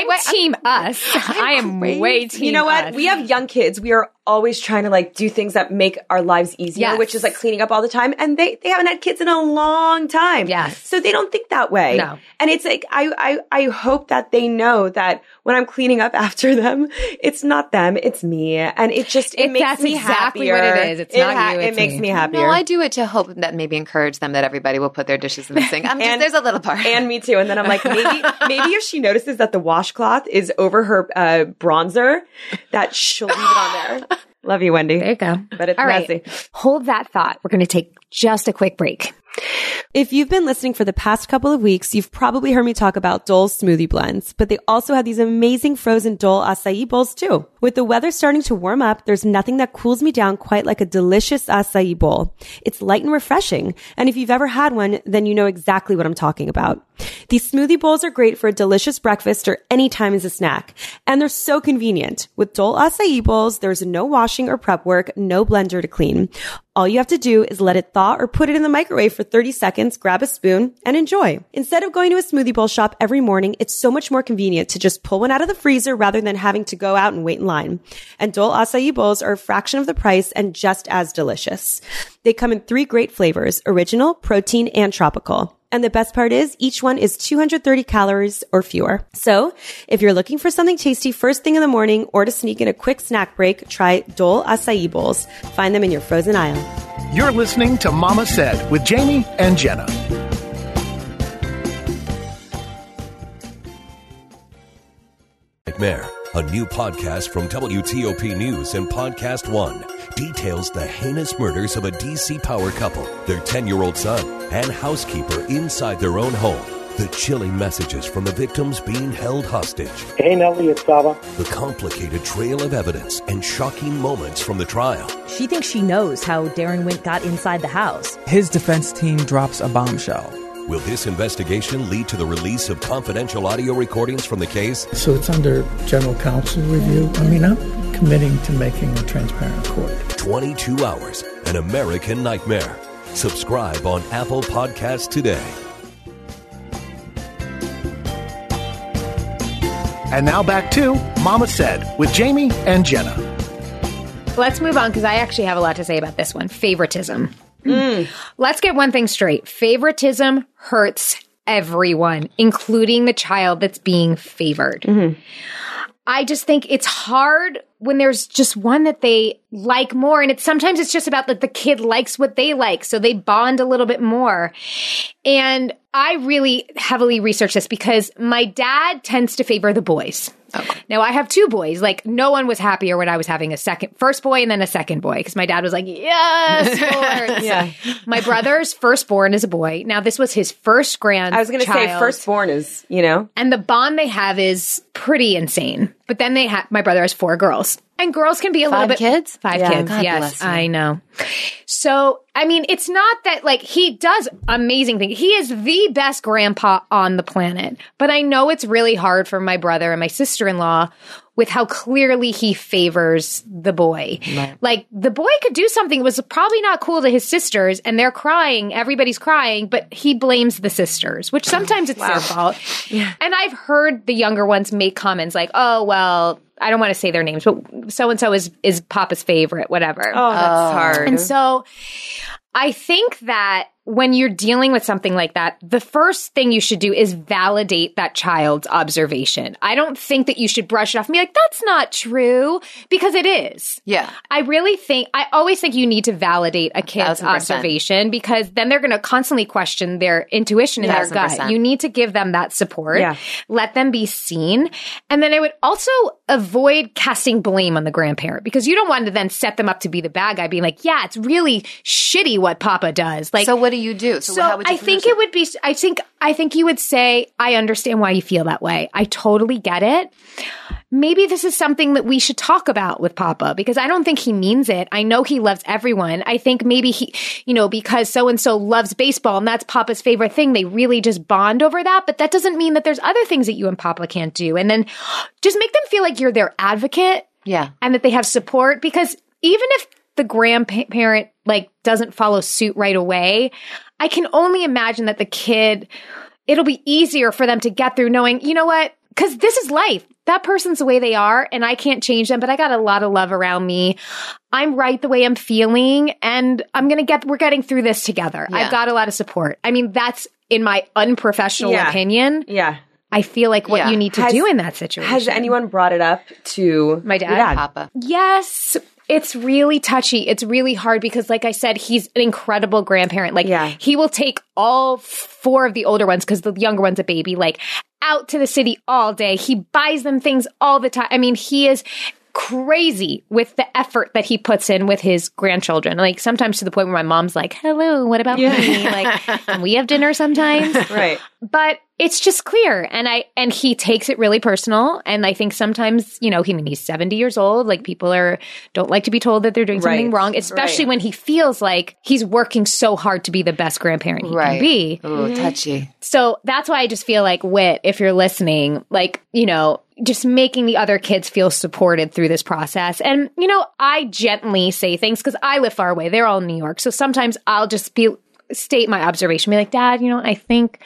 I'm the same I'm way. team us. I am way team you know what us. we have young kids we are always trying to like do things that make our lives easier Yes. which is like cleaning up all the time and they they haven't had kids in a long time Yes. so they don't think that way No. and it's like I, I i hope that they know that when i'm cleaning up after them it's not them it's me and it just it, It- makes that's me exactly happier what it is. It's not you, it makes me. me happier No, I do it to hope that maybe encourage them that everybody will put their dishes in the sink. I'm just, And- there's a little part. and me too. And then I'm like, maybe, maybe if she notices that the washcloth is over her uh, bronzer, that she'll leave it on there. Love you, Wendy. There you go. But it's All right. messy. Hold that thought. We're going to take just a quick break. If you've been listening for the past couple of weeks, you've probably heard me talk about Dole's smoothie blends, but they also have these amazing frozen Dole acai bowls too. With the weather starting to warm up, there's nothing that cools me down quite like a delicious acai bowl. It's light and refreshing. And if you've ever had one, then you know exactly what I'm talking about. These smoothie bowls are great for a delicious breakfast or any time as a snack. And they're so convenient. With Dole acai bowls, there's no washing or prep work, no blender to clean. All you have to do is let it thaw or put it in the microwave for 30 seconds, grab a spoon, and enjoy. Instead of going to a smoothie bowl shop every morning, it's so much more convenient to just pull one out of the freezer rather than having to go out and wait in line. And Dole acai bowls are a fraction of the price and just as delicious. They come in three great flavors, original, protein, and tropical. And the best part is each one is 230 calories or fewer. So if you're looking for something tasty first thing in the morning or to sneak in a quick snack break, try Dole acai bowls. Find them in your frozen aisle. You're listening to Mama Said with Jamie and Jenna. Nightmare, a new podcast from WTOP News and Podcast One, details the heinous murders of a DC power couple, their 10 year old son, and housekeeper inside their own home. The chilling messages from the victims being held hostage, Hey, Nellie, it's Sava. the complicated trail of evidence, and shocking moments from the trial. She thinks she knows how Daron Wint got inside the house. His defense team drops a bombshell. Will this investigation lead to the release of confidential audio recordings from the case? So it's under general counsel review. I mean, I'm committing to making a transparent court. 22 Hours, an American Nightmare. Subscribe on Apple Podcasts today. And now back to Mama Said with Jamie and Jenna. Let's move on because I actually have a lot to say about this one favoritism. Mm. Let's get one thing straight favoritism hurts everyone, including the child that's being favored. Mm-hmm. I just think it's hard when there's just one that they like more and it's sometimes it's just about that the kid likes what they like so they bond a little bit more. And i really heavily researched this because my dad tends to favor the boys now i have two boys like no one was happier when i was having a second first boy and then a second boy because my dad was like yes. Yeah. my brother's firstborn is a boy now this was his first grand I was going to say firstborn is, you know, and the bond they have is pretty insane. But then they have my brother has four girls. And girls can be a little bit kids? Five Yeah. kids. God yes. I know. So, I mean, it's not that like he does amazing things. He is the best grandpa on the planet. But I know it's really hard for my brother and my sister-in-law with how clearly he favors the boy. Like the boy could do something that was probably not cool to his sisters and they're crying, everybody's crying, but he blames the sisters, which sometimes it's their fault. Yeah. And I've heard the younger ones make comments like, "Oh, well, I don't want to say their names, but so and so is is Papa's favorite, whatever." oh, that's oh. hard. And so I think that when you're dealing with something like that, the first thing you should do is validate that child's observation. I don't think that you should brush it off and be like, that's not true, because it is. Yeah. I really think, I always think you need to validate a kid's Thousand percent. observation because then they're going to constantly question their intuition and their Thousand gut. You need to give them that support, Yeah. let them be seen. And then I would also avoid casting blame on the grandparent because you don't want to then set them up to be the bad guy, being like, yeah, it's really shitty what Papa does. Like, So what do you do? so how would you I think it would be. I think. I think you would say, "I understand why you feel that way. I totally get it. Maybe this is something that we should talk about with Papa because I don't think he means it. I know he loves everyone. I think maybe he, you know, because so and so loves baseball and that's Papa's favorite thing. They really just bond over that. But that doesn't mean that there's other things that you and Papa can't do. And then just make them feel like you're their advocate Yeah. and that they have support because even if the grandparent like doesn't follow suit right away i can only imagine that the kid it'll be easier for them to get through knowing you know what because this is life that person's the way they are and i can't change them but i got a lot of love around me i'm right the way i'm feeling and i'm gonna get we're getting through this together Yeah. i've got a lot of support i mean that's in my unprofessional Yeah. opinion Yeah. i feel like what Yeah. you need to Has- do in that situation Has anyone brought it up to My dad? your Papa. Yes. It's really touchy. It's really hard because, like I said, he's an incredible grandparent. Like, Yeah. he will take all four of the older ones because the younger one's a baby, like, out to the city all day. He buys them things all the time. I mean, he is crazy with the effort that he puts in with his grandchildren. Like, sometimes to the point where my mom's like, hello, what about me? Like, can we have dinner sometimes? Right. but it's just clear and i and he takes it really personal and i think sometimes you know he I mean, he's 70 years old like people are don't like to be told that they're doing something Right. wrong especially Right. when he feels like he's working so hard to be the best grandparent he Right. can be Ooh, mm-hmm. touchy. so that's why i just feel like wit if you're listening like you know just making the other kids feel supported through this process and you know i gently say things because i live far away they're all in new york so sometimes i'll just be state my observation be like dad you know i think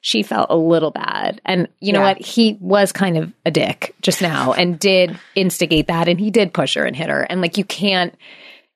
she felt a little bad and you know Yeah. what he was kind of a dick just now and did instigate that and he did push her and hit her and like you can't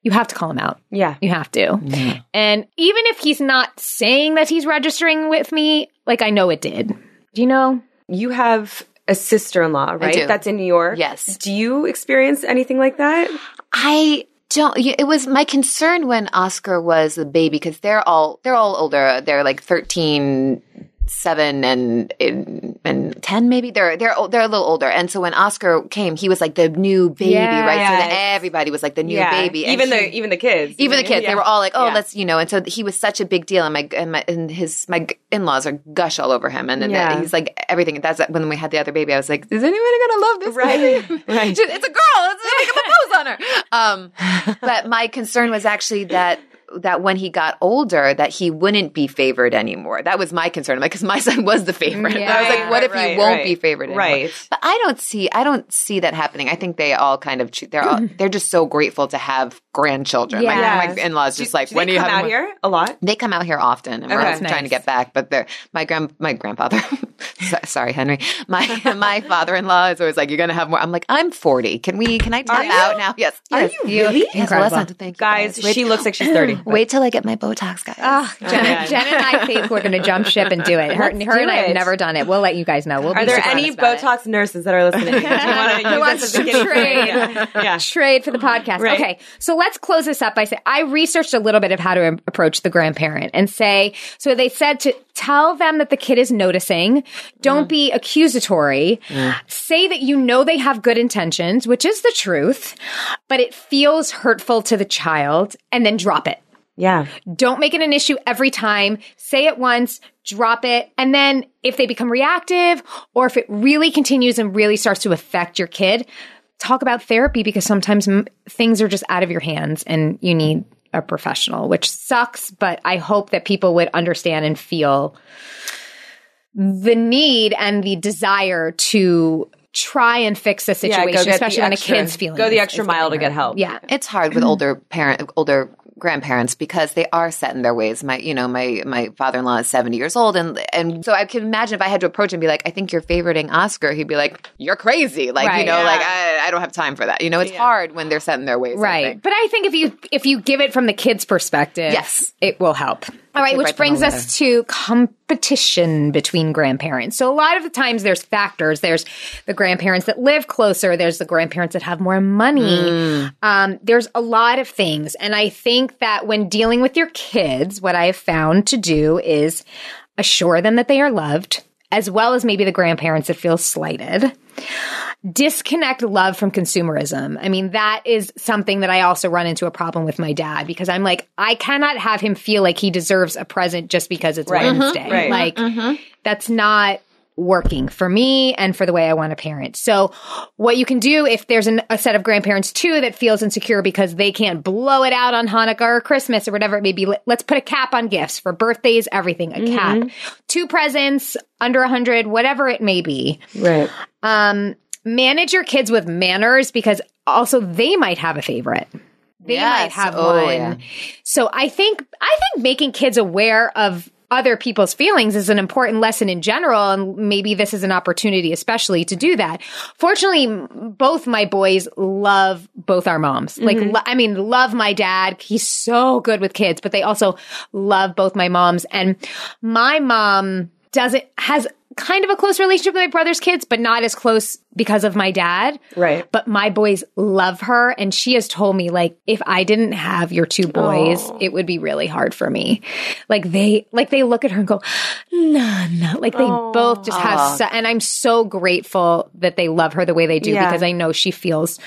you have to call him out Yeah. you have to. Mm-hmm. And even if he's not saying that he's registering with me, like I know it did. Do you know? You have a sister in law, right? do. That's in New York. Yes. Do you experience anything like that? I don't. It was my concern when Oscar was a baby because they're all they're all older. They're like thirteen, seven, and and, and ten maybe. They're they're they're a little older. And so when Oscar came, he was like the new baby, right? So that everybody was like the new baby. And Even he- the even the kids. even the kids, they were all like, "Oh, Yeah. let's," you know. And so he was such a big deal, and my and, my, and his my in laws are gush all over him, and, and Yeah. he's like everything. That's when we had the other baby. I was like, "Is anybody gonna love this Right, baby? right. It's a girl. Let's make a propose on her." Um, but my concern was actually that that when he got older, that he wouldn't be favored anymore. That was my concern, like because my son was the favorite. And I was like, Yeah, "What if right, he won't right, be favored anymore?" right. But I don't see I don't see that happening. I think they all kind of they're all, they're just so grateful to have grandchildren. My- Yeah. My, in-laws just like Do when they do you come have out more- here a lot? They come out here often, and we're Okay. trying to get back. But they're my grand my grandfather. sorry, Henry. My my father-in-law is always like, "You're gonna have more." I'm like, "I'm 40. Can we? Can I tap you? out now?" Yes. Are yes. you really? Yes. Well, to thank you Guys, Wait, she looks like she's 30. wait till I get my Botox, guys. Oh, Jen, yeah. Jen and I think we're going to jump ship and do it. Her, her do and I have never done it. We'll let you guys know. We'll Are be there any honest it. Botox nurses that are listening? Do you want to Who wants this as a to trade? Yeah. yeah. Trade for the podcast. Right. Okay. So let's close this up by saying I researched a little bit of how to approach the grandparent and say, so they said to tell them that the kid is noticing. Don't mm. be accusatory. Mm. Say that you know they have good intentions, which is the truth, but it feels hurtful to the child and then drop it. Yeah. Don't make it an issue every time. Say it once, drop it. And then if they become reactive or if it really continues and really starts to affect your kid, talk about therapy because sometimes m- things are just out of your hands and you need a professional, which sucks. But I hope that people would understand and feel the need and the desire to try and fix the Yeah, situation, go get especially the when extra, a kid's feeling Go the extra is mile to get help. Yeah. It's hard with older parent, older grandparents because they are set in their ways. My, you know, my my father in law is seventy years old, and and so I can imagine if I had to approach him and be like, "I think you're favoriting Oscar," he'd be like, "You're crazy!" Like you know, Yeah. like I, I don't have time for that. You know, it's hard when they're set in their ways. Right. think. But I think if you if you give it from the kid's perspective, Yes. it will help. All right, which write them a brings us to competition between grandparents. So a lot of the times there's factors. There's the grandparents that live closer. There's the grandparents that have more money. Mm. Um, there's a lot of things. And I think that when dealing with your kids, what I have found to do is assure them that they are loved, as well as maybe the grandparents that feel slighted disconnect love from consumerism. I mean, that is something that I also run into a problem with my dad because I'm like, I cannot have him feel like he deserves a present just because it's Right. Wednesday. Mm-hmm. Right. Like, mm-hmm. that's not working for me and for the way I want to parent. So, what you can do if there's an, a set of grandparents too that feels insecure because they can't blow it out on Hanukkah or Christmas or whatever it may be, let- let's put a cap on gifts for birthdays, everything, a cap, mm-hmm. two presents, under a hundred, whatever it may be Right. um, manage your kids with manners because also they might have a favorite. They might have Oh, one. yeah. So I think I think making kids aware of other people's feelings is an important lesson in general and maybe this is an opportunity especially to do that. Fortunately, both my boys love both our moms. Like mm-hmm. lo- I mean, love my dad. He's so good with kids, but they also love both my moms and my mom doesn't has kind of a close relationship with my brother's kids, but not as close because of my dad. Right. But my boys love her. And she has told me, like, if I didn't have your two boys, it would be really hard for me. Like they, like they look at her and go, no, no. Like they both just have, so, and I'm so grateful that they love her the way they do Yeah. because I know she feels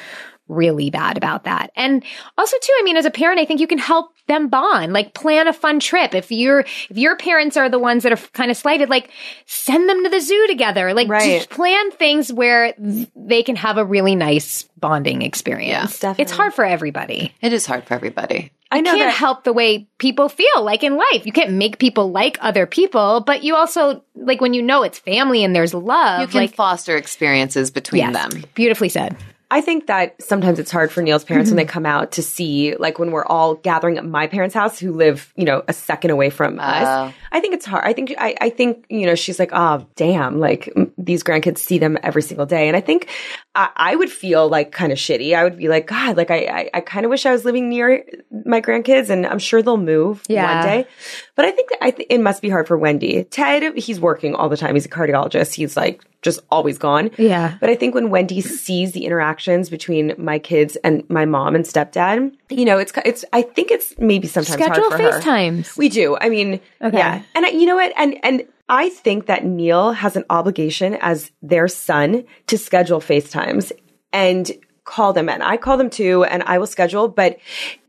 really bad about that. And also too, I mean, as a parent, I think you can help them bond, like plan a fun trip. If you're, if your parents are the ones that are kind of slighted, like send them to the zoo together, like Right. just plan things where they can have a really nice bonding experience. definitely. It's hard for everybody. It is hard for everybody. I know You can't that. help the way people feel like in life. You can't make people like other people, but you also like when you know it's family and there's love. You can like foster experiences between yes, them. beautifully said. I think that sometimes it's hard for Neil's parents when Mm-hmm. they come out to see, like when we're all gathering at my parents' house who live, you know, a second away from Oh. us. I think it's hard. I think, I, I think, you know, she's like, oh, damn, like these grandkids see them every single day. And I think I, I would feel like kind of shitty. I would be like, God, like I, I, I kind of wish I was living near my grandkids and I'm sure they'll move Yeah. one day. But I think I th- it must be hard for Wendy. Ted, he's working all the time. He's a cardiologist. He's like just always gone. Yeah. But I think when Wendy sees the interactions between my kids and my mom and stepdad, you know, it's it's. I think it's maybe sometimes Schedule hard for her. FaceTimes. We do. I mean, Okay. yeah. And I, you know what? And and I think that Neil has an obligation as their son to schedule FaceTimes and call them. And I call them too, and I will schedule, but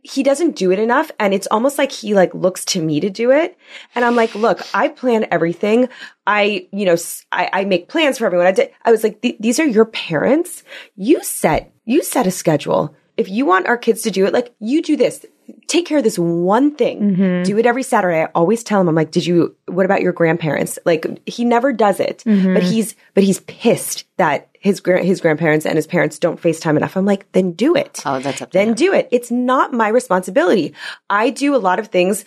he doesn't do it enough. And it's almost like he like looks to me to do it. And I'm like, look, I plan everything. I, you know, I make plans for everyone. I did. I was like, these are your parents. You set, you set a schedule. If you want our kids to do it, like you do this, take care of this one thing. Mm-hmm. Do it every Saturday. I always tell him, I'm like, did you, what about your grandparents? Like he never does it, mm-hmm. but he's, but he's pissed that his, his grandparents and his parents don't FaceTime enough. I'm like, then do it. Oh, that's up to Then do it. It's not my responsibility. I do a lot of things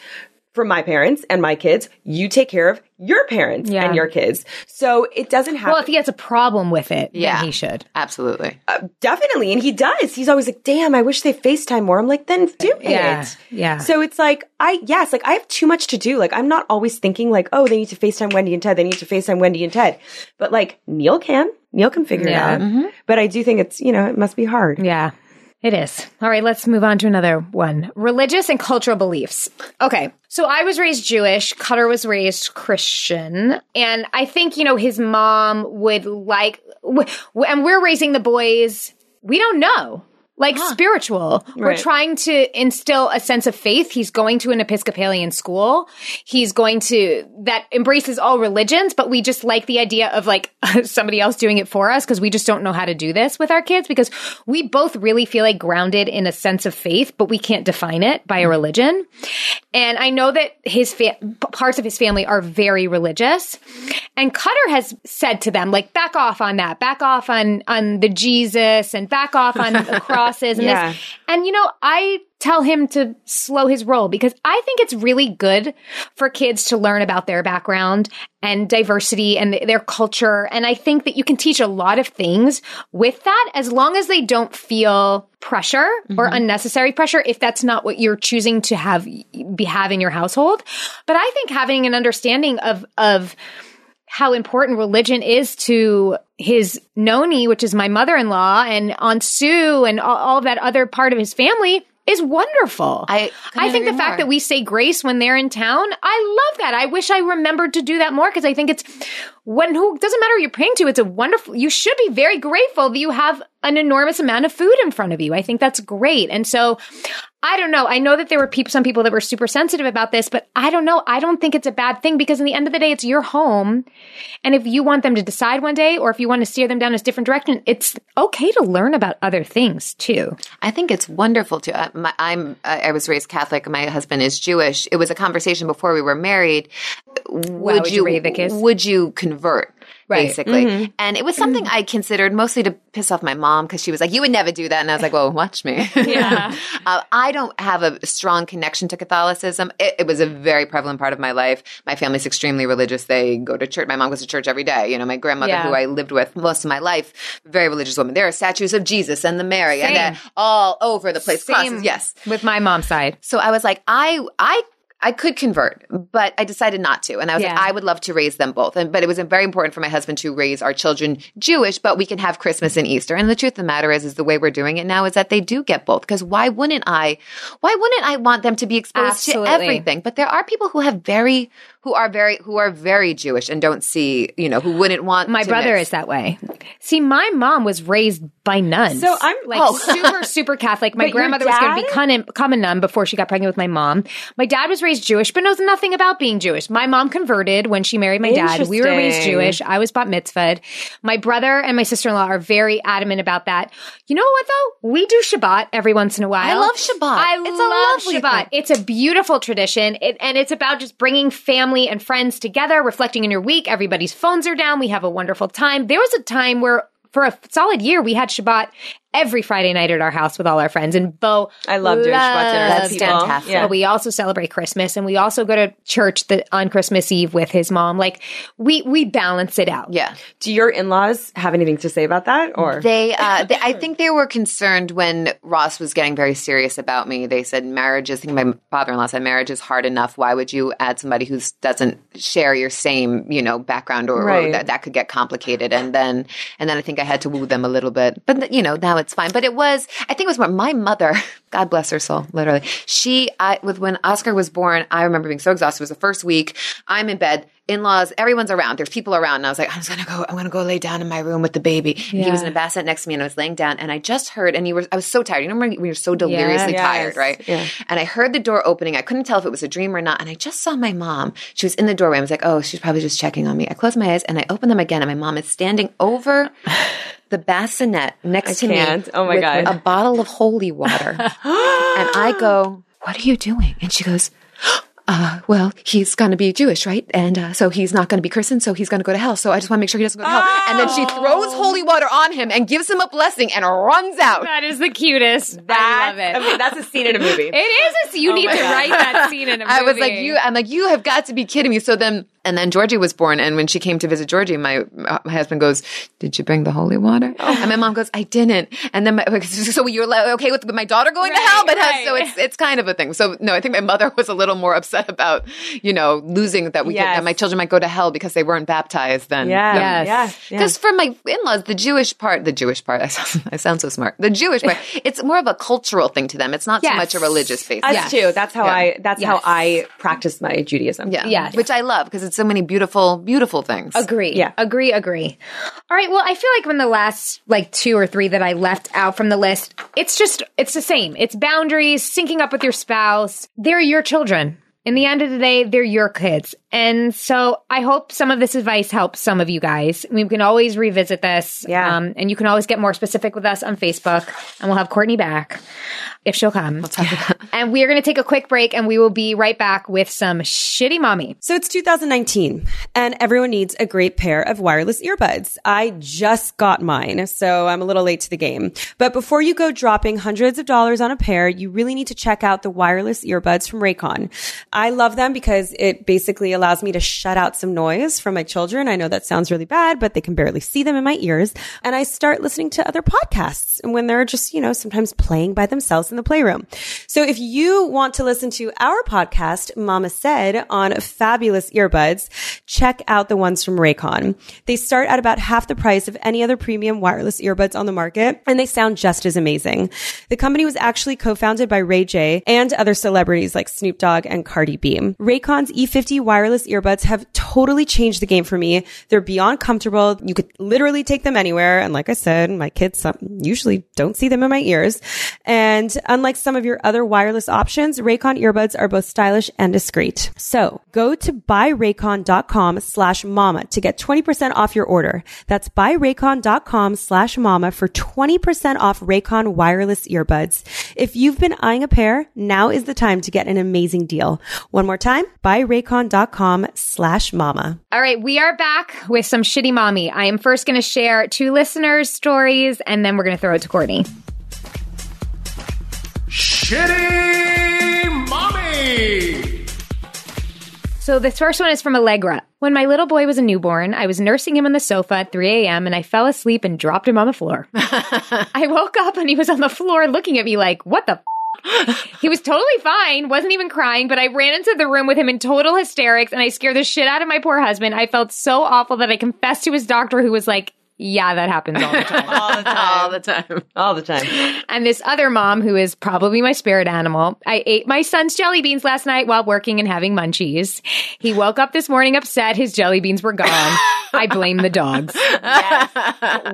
for my parents and my kids. You take care of your parents Yeah. and your kids. So it doesn't have Well, if he has a problem with it, Yeah. then he should. Absolutely. definitely. And he does. He's always like, damn, I wish they FaceTime more. I'm like, then do Yeah, it. yeah. So it's like, I, yes, like I have too much to do. Like I'm not always thinking like, oh, they need to FaceTime Wendy and Ted. They need to FaceTime Wendy and Ted. But like Neil can, Neil can figure Yeah. Mm-hmm. it out. But I do think it's, you know, it must be hard. Yeah, it is. All right, let's move on to another one religious and cultural beliefs. Okay, so I was raised Jewish, Cutter was raised Christian. And I think, you know, his mom would like, and we're raising the boys, we don't know. Like spiritual. We're trying to instill a sense of faith. He's going to an Episcopalian school. He's going to, that embraces all religions, but we just like the idea of like somebody else doing it for us because we just don't know how to do this with our kids because we both really feel like grounded in a sense of faith, but we can't define it by a mm. religion. And I know that his fa- parts of his family are very religious. And Cutter has said to them, like, back off on that, back off on, on the Jesus and back off on the and Yeah. this. And you know, I tell him to slow his roll because I think it's really good for kids to learn about their background and diversity and their culture. And I think that you can teach a lot of things with that as long as they don't feel pressure or mm-hmm. unnecessary pressure if that's not what you're choosing to have be have in your household. But I think having an understanding of of how important religion is to his noni, which is my mother-in-law, and Aunt Sue, and all, all that other part of his family is wonderful. I I think the agree fact that we say grace when they're in town, I love that. I wish I remembered to do that more because I think it's when who doesn't matter who you're praying to. It's a wonderful. You should be very grateful that you have an enormous amount of food in front of you. I think that's great. And so I don't know. I know that there were people, some people that were super sensitive about this, but I don't know. I don't think it's a bad thing because in the end of the day, it's your home. And if you want them to decide one day or if you want to steer them down a different direction, it's okay to learn about other things too. I think it's wonderful to. Uh, I'm. I was raised Catholic. My husband is Jewish. It was a conversation before we were married. Would, would you kids? Would you convert? Right. Basically, and it was something I considered mostly to piss off my mom because she was like, "You would never do that," and I was like, "Well, watch me." Yeah. uh, I don't have a strong connection to Catholicism. It, it was a very prevalent part of my life. My family's extremely religious. They go to church. My mom goes to church every day. You know, my grandmother, Yeah. who I lived with most of my life, very religious woman. There are statues of Jesus and the Mary, and Same. they're all over the place. Same Crosses, yes. with my mom's side. So I was like, I, I, I could convert, but I decided not to. And I was Yeah. like, I would love to raise them both. And but it was very important for my husband to raise our children Jewish, but we can have Christmas and Easter. And the truth of the matter is, is the way we're doing it now is that they do get both. Because why wouldn't I? Why wouldn't I want them to be exposed Absolutely. to everything? But there are people who have very, who are very, who are very Jewish and don't see, you know, who wouldn't want. My to brother mix. is that way. See, my mom was raised by nuns. So I'm- like Oh. super, super Catholic. My But grandmother was going to dad? become, a- become a nun before she got pregnant with my mom. My dad was raised Jewish, but knows nothing about being Jewish. My mom converted when she married my dad. We were raised Jewish. I was bat mitzvahed. My brother and my sister in law are very adamant about that. You know what though? We do Shabbat every once in a while. I love Shabbat. I It's a love lovely Shabbat. thing. It's a beautiful tradition, it, and it's about just bringing family and friends together, reflecting in your week. Everybody's phones are down. We have a wonderful time. There was a time where, for a solid year, we had Shabbat every Friday night at our house with all our friends. And Bo, I love doing Shabbat dinners loves That's people. fantastic. Yeah. but we also celebrate Christmas, and we also go to church the, on Christmas Eve with his mom. Like we we balance it out. Yeah. Do your in-laws have anything to say about that or? They, uh, they, I think they were concerned when Ross was getting very serious about me. They said marriage is. I think my father-in-law said marriage is hard enough. Why would you add somebody who doesn't share your same, you know, background, or, or that that could get complicated. And then, and then I think I had to woo them a little bit. But you know, now it's fine. But it was, I think it was more my mother. God bless her soul, literally. She, I, with when Oscar was born, I remember being so exhausted. It was the first week. I'm in bed. In-laws, everyone's around. There's people around, and I was like, I'm just gonna go. I'm gonna go lay down in my room with the baby. And he was in a bassinet next to me, and I was laying down, and I just heard, and you were, I was so tired. You know, when you're so deliriously Yes. tired, right? Yeah. And I heard the door opening. I couldn't tell if it was a dream or not. And I just saw my mom. She was in the doorway. I was like, oh, she's probably just checking on me. I closed my eyes and I opened them again, and my mom is standing over the bassinet next I to can't. me. Oh my with God. A bottle of holy water. and I go, what are you doing? And she goes, uh, well, he's going to be Jewish, right? And uh, so he's not going to be christened, so he's going to go to hell. So I just want to make sure he doesn't go to hell. And then she throws holy water on him and gives him a blessing and runs out. That is the cutest. I love it. I mean, that's a scene in a movie. it is. A, you need to God. write that scene in a movie. I was like, you. I'm like, you have got to be kidding me. So then, and then Georgie was born, and when she came to visit Georgie, my, my husband goes, "Did you bring the holy water?" Oh. And my mom goes, "I didn't." And then, my, so you're like, okay with, with my daughter going to hell, but right. so it's it's kind of a thing. So no, I think my mother was a little more upset about you know losing that we Yes. that my children might go to hell because they weren't baptized. Then Yeah. Yes. Yeah. yeah. because for my in-laws, the Jewish part, the Jewish part, I sound, I sound so smart. The Jewish part, it's more of a cultural thing to them. It's not so much a religious faith. Us too. That's how Yeah. I. That's how I practice my Judaism. Yeah. Yes. Which I love because it's so many beautiful, beautiful things. Agree. Yeah. Agree, agree. All right. Well, I feel like when the last like two or three that I left out from the list, it's just, it's the same. It's boundaries, syncing up with your spouse. They're your children. In the end of the day, they're your kids. And so I hope some of this advice helps some of you guys. We can always revisit this. Yeah. Um, and you can always get more specific with us on Facebook and we'll have Courtney back if she'll come. and we are going to take a quick break and we will be right back with some shitty mommy. So it's 2019 and everyone needs a great pair of wireless earbuds. I just got mine, so I'm a little late to the game. But before you go dropping hundreds of dollars on a pair, you really need to check out the wireless earbuds from Raycon. I love them because it basically allows me to shut out some noise from my children. I know that sounds really bad, but they can barely see them in my ears. And I start listening to other podcasts and when they're just, you know, sometimes playing by themselves in the playroom. So if you want to listen to our podcast, Mama Said, on fabulous earbuds, check out the ones from Raycon. They start at about half the price of any other premium wireless earbuds on the market, and they sound just as amazing. The company was actually co-founded by Ray J and other celebrities like Snoop Dogg and Cardi B. Raycon's E50 wireless earbuds have totally changed the game for me. They're beyond comfortable. You could literally take them anywhere. And like I said, my kids um, usually don't see them in my ears. And unlike some of your other wireless options, Raycon earbuds are both stylish and discreet. So go to buyraycon.com slash mama to get 20% off your order. That's buyraycon.com slash mama for 20% off Raycon wireless earbuds. If you've been eyeing a pair, now is the time to get an amazing deal. One more time, buyraycon.com slash mama. All right, we are back with some shitty mommy. I am first going to share two listeners' stories and then we're going to throw it to Courtney. Shitty Mommy! So this first one is from Allegra. When my little boy was a newborn, I was nursing him on the sofa at 3 a.m. and I fell asleep and dropped him on the floor. I woke up and he was on the floor looking at me like, what the f-? He was totally fine, wasn't even crying, but I ran into the room with him in total hysterics and I scared the shit out of my poor husband. I felt so awful that I confessed to his doctor who was like, yeah, that happens all the time. All the time. All the time. All the time. And this other mom, who is probably my spirit animal, I ate my son's jelly beans last night while working and having munchies. He woke up this morning upset. His jelly beans were gone. I blame the dogs. Yes.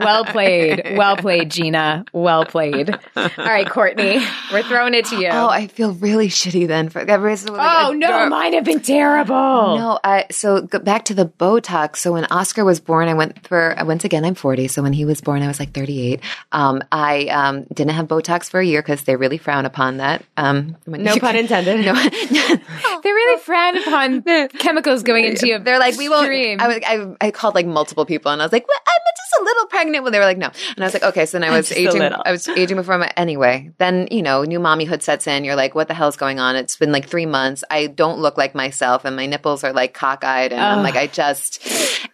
Well played. Well played, Gina. Well played. All right, Courtney, we're throwing it to you. Oh, I feel really shitty then. For everybody's like, oh no, ador- mine have been terrible. No, I so go back to the Botox. So when Oscar was born, I went for once again. I'm 40, so when he was born, I was like 38. Um, I um, didn't have Botox for a year because they really frown upon that. Um, No pun intended. No, They really frown upon chemicals going into you. they're like we won't. I, was, I I called like multiple people and I was like, well, just a little pregnant. Well, they were like, no, and I was like, okay. So then I was aging. I was aging before my anyway. Then you know, new mommyhood sets in. You're like, what the hell's going on? It's been like three months. I don't look like myself, and my nipples are like cockeyed, and I'm like, I just.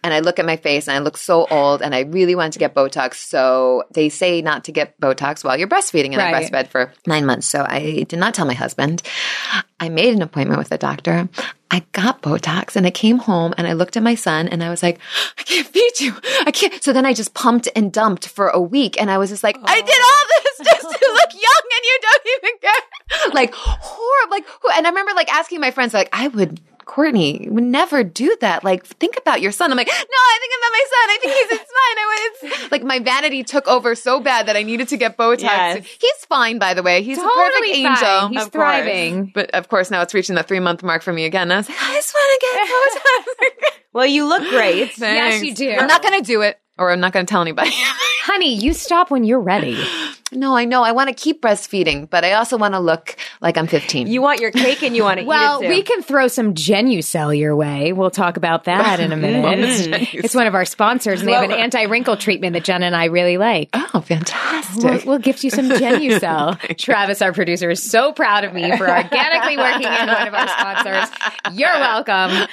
And I look at my face, and I look so old, and I really wanted to get Botox. So they say not to get Botox while you're breastfeeding, and I Right. breastfed for nine months. So I did not tell my husband. I made an appointment with a doctor. I got Botox and I came home and I looked at my son and I was like, I can't feed you. I can't. So then I just pumped and dumped for a week and I was just like, I oh. did all this just to look young and you don't even care. Like horrible. Like, and I remember like asking my friends, like, I would, Courtney would never do that. Like, think about your son. I'm like, no, I think about my son. I think he's it's fine. I was like, my vanity took over so bad that I needed to get Botox. Yes. He's fine, by the way. He's a perfect Totally angel. He's Of course. thriving. But of course, now it's reaching the three month mark for me again. I was like, I just want to get Botox. Well, you look great. Yes, you do. I'm not going to do it, or I'm not going to tell anybody. Honey, you stop when you're ready. no, I know. I want to keep breastfeeding, but I also want to look like I'm 15. You want your cake and you want to Well, eat it. Well, we can throw some Genucel your way. We'll talk about that in a minute. it's one of our sponsors, and they have an uh, anti-wrinkle treatment that Jen and I really like. oh, fantastic. We'll, we'll gift you some Genucel. Travis, our producer, is so proud of me for organically working in one of our sponsors. You're welcome.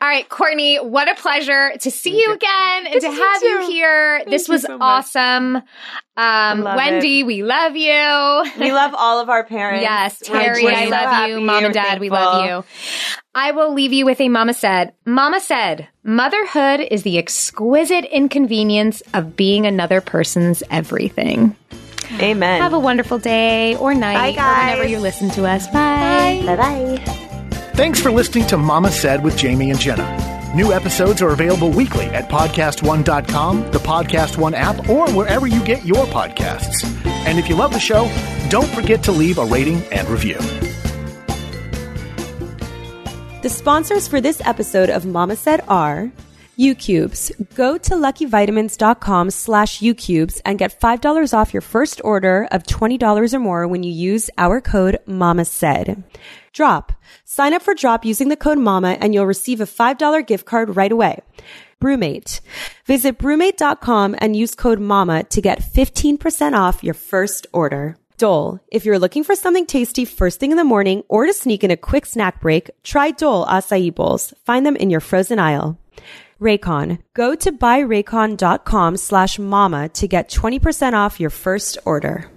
All right, Courtney, what a pleasure to see you again and to have you here. this was awesome. Um, love Wendy, we love you. we love all of our parents. Yes, Terry, I so love you. Mom and Dad, we love you. I will leave you with a mama said. Mama said, motherhood is the exquisite inconvenience of being another person's everything. Amen. Have a wonderful day or night Bye, or whenever you listen to us. Bye. bye bye. Thanks for listening to Mama Said with Jamie and Jenna. New episodes are available weekly at podcastone.com, the Podcast One app, or wherever you get your podcasts. And if you love the show, don't forget to leave a rating and review. The sponsors for this episode of Mama Said are Ucubes. Go to luckyvitamins.com slash Ucubes and get $5 off your first order of $20 or more when you use our code Mama Said. Drop. Sign up for Drop using the code MAMA and you'll receive a $5 gift card right away. Brumate. Visit brumate.com and use code MAMA to get 15% off your first order. Dole. If you're looking for something tasty first thing in the morning or to sneak in a quick snack break, try Dole acai bowls. Find them in your frozen aisle. Raycon. Go to buyraycon.com slash mama to get 20% off your first order.